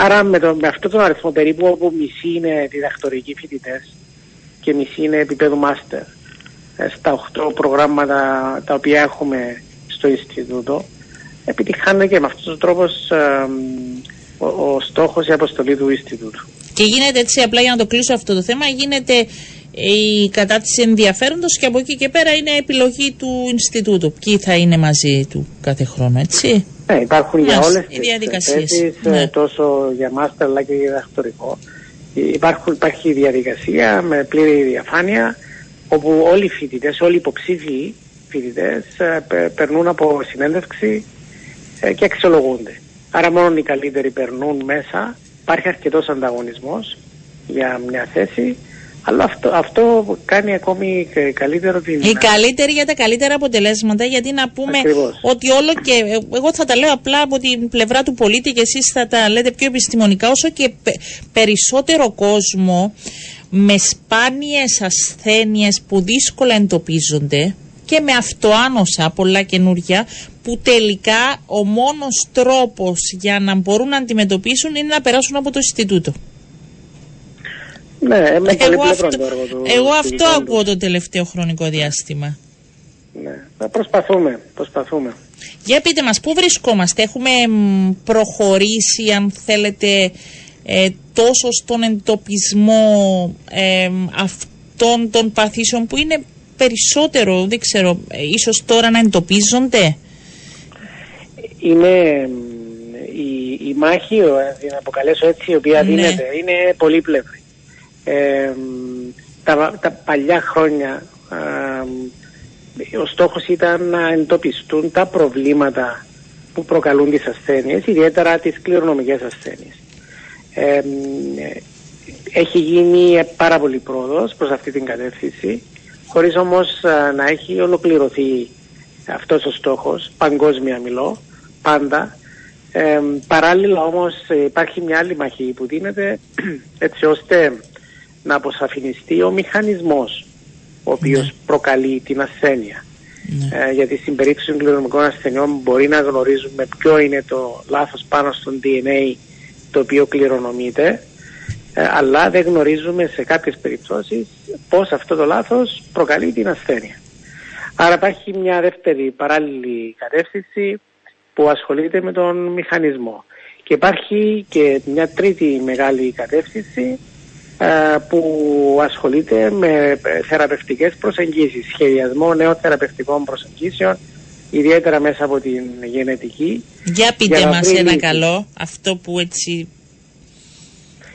άρα με, το, με αυτόν τον αριθμό περίπου όπου μισή είναι διδακτορικοί φοιτητές και μισή είναι επίπεδο μάστερ ε, στα 8 προγράμματα τα οποία έχουμε στο Ινστιτούτο επιτυχάνεται και με αυτόν τον τρόπο ε, μ, ο, ο στόχος η αποστολή του Ινστιτούτου. Και γίνεται έτσι, απλά για να το κλείσω αυτό το θέμα, γίνεται η κατάρτιση ενδιαφέροντος και από εκεί και πέρα είναι επιλογή του Ινστιτούτου. Ποιοι θα είναι μαζί του κάθε χρόνο, έτσι; Ναι, υπάρχουν για Μάλιστα, όλες οι τις διαδικασίες, θέσεις, ε, ναι. τόσο για μάστερ αλλά και για διδακτορικό. Υπάρχουν, υπάρχει διαδικασία με πλήρη διαφάνεια όπου όλοι οι φοιτητές, όλοι οι υποψήφιοι φοιτητές ε, πε- περνούν από συνέντευξη ε, και αξιολογούνται. Άρα μόνο οι καλύτεροι περνούν μέσα. Υπάρχει αρκετός ανταγωνισμός για μια θέση αλλά αυτό, αυτό κάνει ακόμη και καλύτερο την... Οι καλύτεροι για τα καλύτερα αποτελέσματα, γιατί να πούμε Ακριβώς. ότι όλο και. ε, Εγώ θα τα λέω απλά από την πλευρά του πολίτη και εσείς θα τα λέτε πιο επιστημονικά, όσο και πε- περισσότερο κόσμο με σπάνιες ασθένειες που δύσκολα εντοπίζονται και με αυτοάνωσα πολλά καινούρια που τελικά ο μόνος τρόπος για να μπορούν να αντιμετωπίσουν είναι να περάσουν από το Ινστιτούτο. Ναι, με Εγώ πολύπλευρο αυτό, το έργο του. εγώ του αυτό ειδικού του. ακούω το τελευταίο χρονικό διάστημα. Ναι. Ε, Προσπαθούμε, προσπαθούμε. Για πείτε μας, πού βρισκόμαστε, έχουμε μ, προχωρήσει αν θέλετε ε, τόσο στον εντοπισμό ε, μ, αυτών των παθήσεων που είναι περισσότερο, δεν ξέρω, ε, ίσως τώρα να εντοπίζονται; Είναι μ, η, η μάχη, ο- ε, την αποκαλέσω έτσι, η οποία Ναι. δίνεται, είναι πολύπλευρη. Ε, μ, τα, τα παλιά χρόνια α, μ, ο στόχος ήταν να εντοπιστούν τα προβλήματα που προκαλούν τις ασθένειες, ιδιαίτερα τις κληρονομικές ασθένειες. Ε, μ, ε, έχει γίνει πάρα πολύ πρόοδος προς αυτή την κατεύθυνση, χωρίς όμως α, να έχει ολοκληρωθεί αυτός ο στόχος, παγκόσμια μιλώ, πάντα. Ε, παράλληλα όμως ε, υπάρχει μια άλλη μαχή που δίνεται έτσι ώστε να αποσαφινιστεί ο μηχανισμός ο οποίος προκαλεί την ασθένεια. Ναι. Ε, γιατί στην περίπτωση των κληρονομικών ασθενειών μπορεί να γνωρίζουμε ποιο είναι το λάθος πάνω στον DNA το οποίο κληρονομείται ε, αλλά δεν γνωρίζουμε σε κάποιες περιπτώσεις πώς αυτό το λάθος προκαλεί την ασθένεια. Άρα υπάρχει μια δεύτερη παράλληλη κατεύθυνση που ασχολείται με τον μηχανισμό. Και υπάρχει και μια τρίτη μεγάλη κατεύθυνση ε, που ασχολείται με ε, θεραπευτικές προσεγγίσεις, σχεδιασμό νέων θεραπευτικών προσεγγίσεων, ιδιαίτερα μέσα από την γενετική. Για πείτε Για να μας βρει ένα λύση. καλό, αυτό που έτσι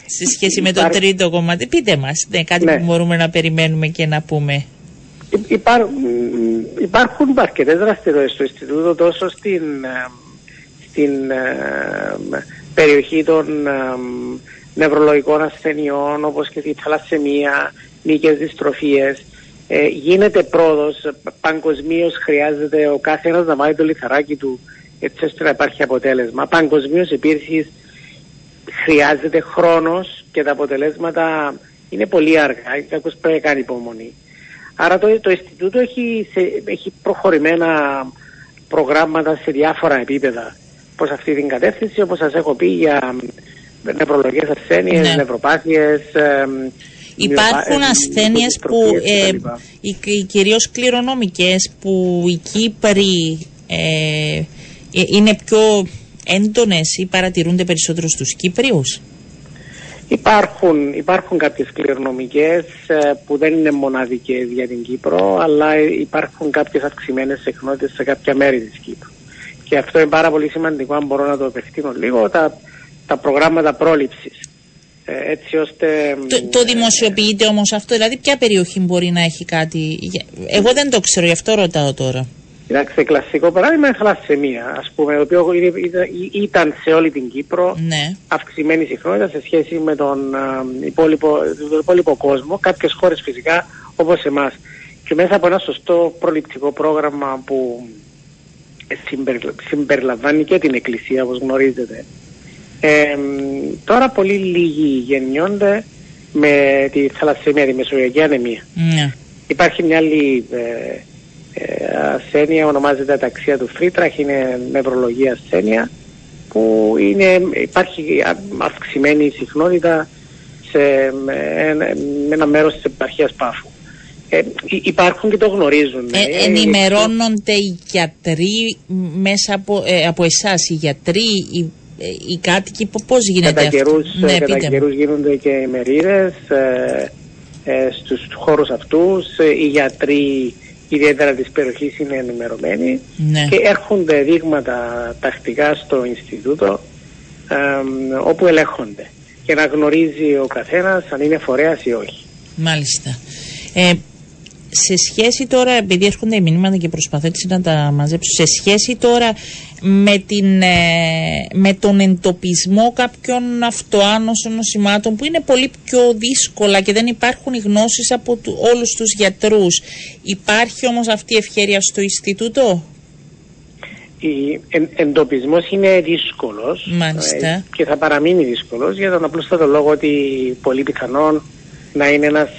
σε σχέση με το Υπάρχει- τρίτο κομμάτι. Πείτε μας, ναι, κάτι Ναι. που μπορούμε να περιμένουμε και να πούμε. Υ- υπάρ- μ, υπάρχουν αρκετές δραστηριότητες στο Ινστιτούτο τόσο στην, ε, στην ε, μ, περιοχή των ε, μ, νευρολογικών ασθενειών όπως και τη θαλασσεμία, μήκες δυστροφίες. Ε, γίνεται πρόοδος, παγκοσμίως χρειάζεται ο κάθε ένας να βάλει το λιθαράκι του έτσι ώστε να υπάρχει αποτέλεσμα. Παγκοσμίως επίσης χρειάζεται χρόνος και τα αποτελέσματα είναι πολύ αργά. Κάποιος πρέπει να κάνει υπομονή. Άρα το, το Ινστιτούτο έχει, σε- έχει προχωρημένα προγράμματα σε διάφορα επίπεδα προς αυτή την κατεύθυνση. Όπως σας έχω πει για νευρολογικές ασθένειες, Ναι. νευροπάθειες, ε, Υπάρχουν μυοπα- ε, ασθένειες που υποδυτροφίες ε, κτλ. οι, οι κυρίως κληρονομικές που οι Κύπροι ε, ε, είναι πιο έντονες ή παρατηρούνται περισσότερο στους Κύπριους; Υπάρχουν, υπάρχουν κάποιες κληρονομικές ε, που δεν είναι μοναδικές για την Κύπρο, αλλά ε, υπάρχουν κάποιες αυξημένες συχνότητες σε κάποια μέρη της Κύπρου. Και αυτό είναι πάρα πολύ σημαντικό, αν μπορώ να το επεκτείνω λίγο, τα, τα προγράμματα πρόληψης. Ε, έτσι ώστε... Το, το δημοσιοποιείται όμως αυτό, δηλαδή ποια περιοχή μπορεί να έχει κάτι; Για- Εγώ δεν το ξέρω, γι' αυτό ρωτάω τώρα. Κοιτάξτε, κλασικό παράδειγμα είναι η θαλασσεμία, ας πούμε, το οποίο είναι- ήταν- ήταν σε όλη την Κύπρο Ναι. αυξημένη συχνότητα σε σχέση με τον, α, υπόλοιπο, τον υπόλοιπο κόσμο, κάποιες χώρες φυσικά όπως εμάς. Και μέσα από ένα σωστό προληπτικό πρόγραμμα που συμπεριλα- συμπεριλαμβάνει και την Εκκλησία όπως γνωρίζετε. Ε, τώρα πολύ λίγοι γεννιόνται με τη θαλασσεμία, τη μεσογειακή ανεμία. ναι. Υπάρχει μια άλλη ε, ε, ασθένεια, ονομάζεται αταξία του Φρίτραχ, είναι νευρολογία ασθένεια που είναι, υπάρχει α- αυξημένη συχνότητα σε με ένα, με ένα μέρος της επαρχίας Πάφου. Ε, υ- υπάρχουν και το γνωρίζουν. Ε, Ε, ενημερώνονται οι γιατροί μέσα από, ε, από εσάς, οι γιατροί, οι, ε, οι κάτοικοι, πο- πώς γίνεται κατά αυτό; καιρούς, ναι, ε, κατά πείτε μου. καιρούς γίνονται και μερίδες ε, ε, στους χώρους αυτούς. Ε, οι γιατροί ιδιαίτερα της περιοχής είναι ενημερωμένοι Ναι. και έρχονται δείγματα τακτικά στο Ινστιτούτο ε, όπου ελέγχονται και να γνωρίζει ο καθένας αν είναι φορέας ή όχι. Μάλιστα. Ε, σε σχέση τώρα, επειδή έρχονται οι μηνύματα και προσπαθώ έτσι να τα μαζέψω, σε σχέση τώρα με, την, ε, με τον εντοπισμό κάποιων αυτοάνωσων νοσημάτων που είναι πολύ πιο δύσκολα και δεν υπάρχουν οι γνώσεις από του, όλους τους γιατρούς. Υπάρχει όμως αυτή η ευχαίρεια στο Ινστιτούτο; Ο εν, εντοπισμός είναι δύσκολος Μάλιστα. ε, και θα παραμείνει δύσκολος για τον απλούστατο λόγο ότι πολύ πιθανόν να είναι ένας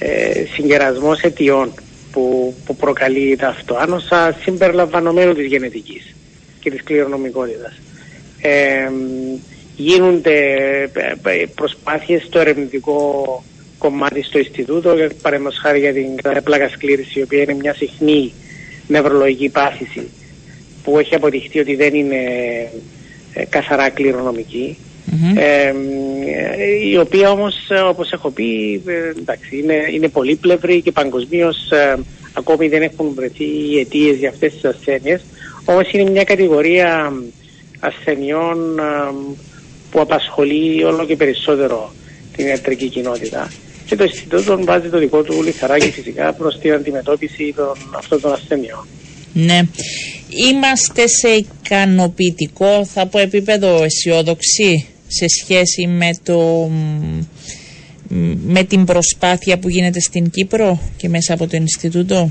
ε, μ, ε, συγκερασμός αιτιών που, που προκαλεί τα αυτοάνωσα συμπεριλαμβανομένου της γενετικής και της κληρονομικότητας. Ε, μ, γίνονται ε, ε, προσπάθειες στο ερευνητικό κομμάτι στο Ινστιτούτο, για παραδείγματος χάρη για την πλάκας σκλήρηση, η οποία είναι μια συχνή νευρολογική πάθηση που έχει αποδειχθεί ότι δεν είναι ε, καθαρά κληρονομική. Μμμ. Ε, ε, η οποία όμως ε, όπως έχω πει ε, εντάξει, είναι, είναι πολύπλευρη και παγκοσμίως ακόμη δεν έχουν βρεθεί οι αιτίες για αυτές τις ασθένειες όμως είναι μια κατηγορία ασθενειών ε, που απασχολεί όλο και περισσότερο την ιατρική κοινότητα και το Ινστιτούτο βάζει το δικό του λιθαράκι φυσικά προς την αντιμετώπιση των, αυτών των ασθενειών. Ναι. Είμαστε σε ικανοποιητικό, θα πω επίπεδο αισιόδοξη; Σε σχέση με, το, μ, με την προσπάθεια που γίνεται στην Κύπρο και μέσα από το Ινστιτούτο;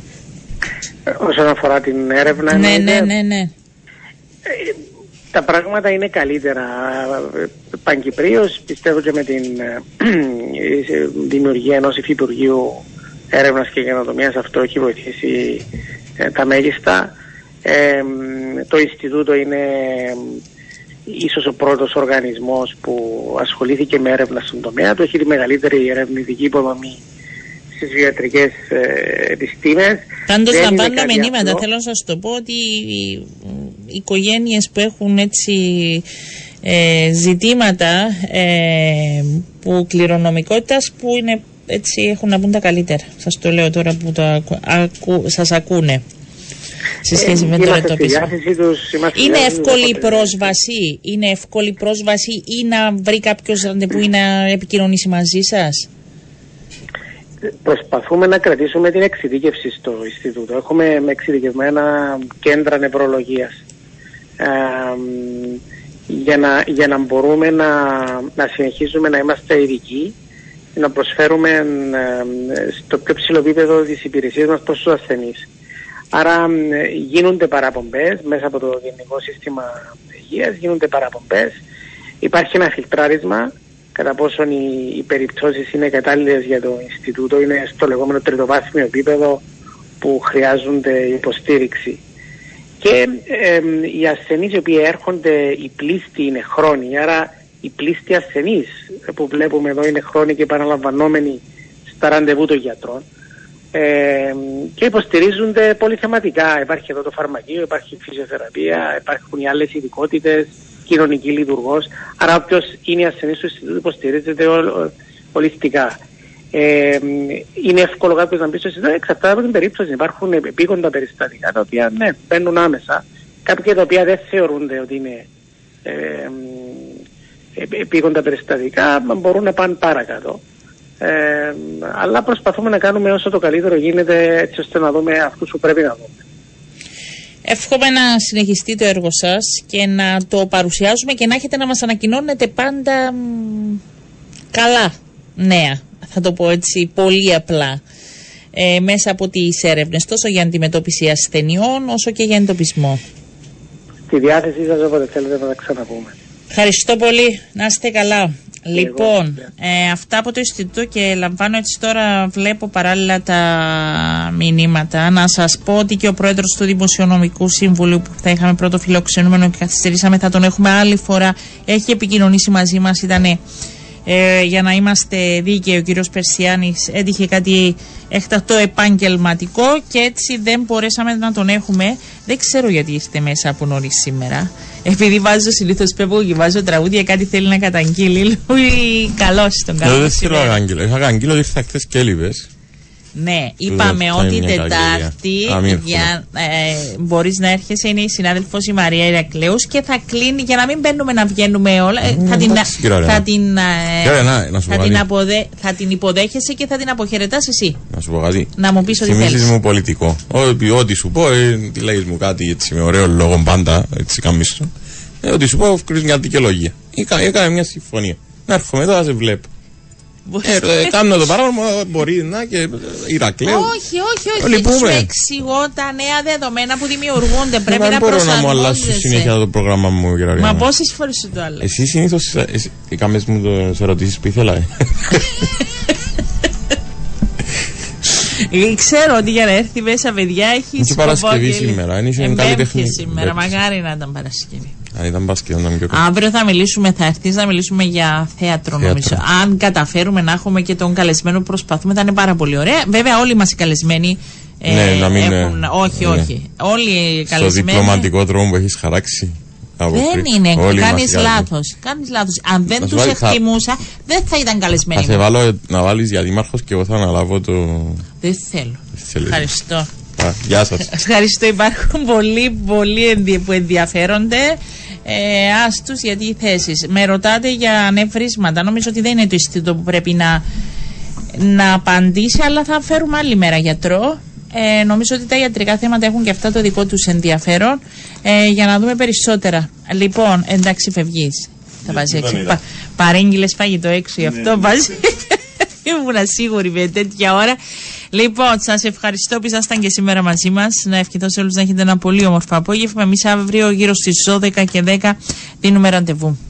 Ε, Όσον αφορά την έρευνα Ναι, εννοείται, ναι, ναι, ναι. τα πράγματα είναι καλύτερα. Ε, Παγκυπρίως πιστεύω και με την ε, ε, δημιουργία ενός υφυπουργείου έρευνας και καινοτομίας αυτό έχει βοηθήσει ε, τα μέγιστα. Ε, μ, το Ινστιτούτο είναι μ, ίσως ο πρώτος οργανισμός που ασχολήθηκε με έρευνα στον τομέα του. Έχει τη μεγαλύτερη ερευνητική υποδομή στις βιατρικές ε, επιστήμες. Πάντως Δεν είναι λαμβάνω κάτι μηνύματα, απλό. θέλω να σας το πω ότι οι, οι οικογένειες που έχουν έτσι ε, ζητήματα ε, που κληρονομικότητας που είναι έτσι έχουν να πούν τα καλύτερα. Σας το λέω τώρα που το ακου, ακου- σας ακούνε σε σχέση με το Ε, Είμαστε στη εντοπισμό. διάθεσή τους, είμαστε στη Είναι διάθεσή τους εύκολη όποτε- πρόσβαση, είναι εύκολη πρόσβαση ή να βρει κάποιος ραντεβού ή να επικοινωνήσει μαζί σας; Προσπαθούμε να κρατήσουμε την εξειδίκευση στο Ινστιτούτο. Έχουμε με εξειδικευμένα κέντρα νευρολογίας. Ε, μ, για, να, για να μπορούμε να, να συνεχίσουμε να είμαστε ειδικοί και να προσφέρουμε ε, στο πιο ψηλό επίπεδο της υπηρεσίας μας προς τους ασθενείς. Άρα μ, γίνονται παραπομπές μέσα από το Γενικό Σύστημα Υγείας, γίνονται παραπομπές. Υπάρχει ένα φιλτράρισμα κατά πόσον οι, οι περιπτώσεις είναι κατάλληλες για το Ινστιτούτο, είναι στο λεγόμενο τριτοβάθμιο επίπεδο που χρειάζονται υποστήριξη. Και ε, οι ασθενείς οι οποίοι έρχονται, οι πλήστοι είναι χρόνοι, άρα οι πλήστοι ασθενείς που βλέπουμε εδώ είναι χρόνοι και επαναλαμβανόμενοι στα ραντεβού των γιατρών ε, και υποστηρίζονται πολυθεματικά. Υπάρχει εδώ το φαρμακείο, υπάρχει η φυσιοθεραπεία, υπάρχουν οι άλλες ειδικότητες, κοινωνική λειτουργός. Άρα όποιος είναι ασθενής του υποστηρίζεται ολιστικά. Ε, είναι εύκολο κάποιος να πει στο συντό, εξαρτάται από την περίπτωση. Υπάρχουν επίγοντα περιστατικά τα οποία ναι, μπαίνουν άμεσα. Κάποια τα οποία δεν θεωρούνται ότι είναι ε, επίγοντα περιστατικά μπορούν να πάνε παρακάτω. Ε, αλλά προσπαθούμε να κάνουμε όσο το καλύτερο γίνεται έτσι ώστε να δούμε αυτούς που πρέπει να δούμε. Εύχομαι να συνεχιστεί το έργο σας και να το παρουσιάζουμε και να έχετε να μας ανακοινώνετε πάντα καλά νέα, θα το πω έτσι πολύ απλά, ε, μέσα από τις έρευνες, τόσο για αντιμετώπιση ασθενειών όσο και για εντοπισμό. Στη διάθεσή σας όποτε θέλετε να τα ξαναπούμε. Ευχαριστώ πολύ. Να είστε καλά. Λοιπόν, ε, αυτά από το Ινστιτούτο και λαμβάνω έτσι τώρα, βλέπω παράλληλα τα μηνύματα. Να σας πω ότι και ο πρόεδρος του Δημοσιονομικού Συμβουλίου που θα είχαμε πρώτο φιλοξενούμενο και καθυστερήσαμε, θα τον έχουμε άλλη φορά. Έχει επικοινωνήσει μαζί μας. Ήταν ε, για να είμαστε δίκαιοι, ο κύριος Περσιάνης έτυχε κάτι έκτακτο επαγγελματικό και έτσι δεν μπορέσαμε να τον έχουμε. Δεν ξέρω γιατί είστε μέσα από νωρίς σήμερα. Επειδή βάζω συνήθως πέπω και βάζω τραγούδια, κάτι θέλει να καταγγείλει. Λούι, καλό τον καλό. Δεν θέλω να καταγγείλω. Είχα καταγγείλει ότι ήρθα χθες και έλειπες. Ναι, είπαμε ότι Τετάρτη για, ε, μπορείς να έρχεσαι, είναι η συνάδελφος η Μαρία Ηρακλέους και θα κλείνει για να μην μπαίνουμε να βγαίνουμε όλα. Ε, θα, την, θα, την, ε, θα, την αποδε, θα την υποδέχεσαι και θα την αποχαιρετάς εσύ. Να σου πω κάτι. Να μου πεις ότι θέλεις. μου πολιτικό. Ό,τι σου πω, ε, τι λέγεις μου κάτι έτσι με ωραίο λόγο πάντα, έτσι καμίσου. Ε, ό,τι σου πω, κρίνεις μια δικαιολογία. Έκανε μια συμφωνία. Να έρχομαι εδώ, να σε βλέπω. Ε, κάνω το παράδειγμα, μπορεί να και Ηρακλέου. Όχι, όχι, όχι. Σου εξηγώ τα νέα δεδομένα που δημιουργούνται. Πρέπει να προσαρμόζεσαι. Δεν μπορώ να μου αλλάσω συνέχεια το πρόγραμμα μου, κύριε Μα πόσε φορέ σου το άλλαξε. Εσύ συνήθως. Κάμες μου τι ερωτήσεις που ήθελα. Ξέρω ότι για να έρθει μέσα, παιδιά, έχεις σκοπό. Παρασκευή σήμερα. Είναι καλή τεχνική. σήμερα, μακάρι να ήταν Παρασκευή. Αν ήταν μπάσκετ, ήταν πιο Αύριο θα μιλήσουμε, θα έρθεις να μιλήσουμε για θέατρο, νομίζω. Αν καταφέρουμε να έχουμε και τον καλεσμένο που προσπαθούμε, θα είναι πάρα πολύ ωραία. Βέβαια, όλοι μας οι καλεσμένοι. Ε, ναι, να μην έχουν, όχι, ναι. όχι. Όλοι οι καλεσμένοι. Στο διπλωματικό τρόπο που έχεις χαράξει. Δεν είναι, κάνεις λάθος. Κάνεις λάθος. Αν δεν τους εκτιμούσα, δεν θα ήταν καλεσμένοι. Θα σε βάλω να βάλεις για δήμαρχος και εγώ θα αναλάβω το. Δεν θέλω. Ευχαριστώ. Γεια σας. Ευχαριστώ. Υπάρχουν πολλοί, πολλοί που ενδιαφέρονται. Ε, άστου γιατί οι θέσεις. Με ρωτάτε για ανεβρίσματα. Νομίζω ότι δεν είναι το Ινστιτούτο που πρέπει να, να απαντήσει, αλλά θα φέρουμε άλλη μέρα γιατρό. Ε, νομίζω ότι τα ιατρικά θέματα έχουν και αυτά το δικό τους ενδιαφέρον ε, για να δούμε περισσότερα. Λοιπόν, εντάξει, φευγείς. Θα βάζεις έξω. Πα, Παρέγγειλες φαγητό έξω, γι' αυτό ναι. βάζεις. Ήμουν σίγουρη με τέτοια ώρα. Λοιπόν, σας ευχαριστώ που ήσασταν και σήμερα μαζί μας. Να ευχηθώ σε όλους να έχετε ένα πολύ όμορφο απόγευμα. Εμείς αύριο γύρω στις 12 και 10 δίνουμε ραντεβού.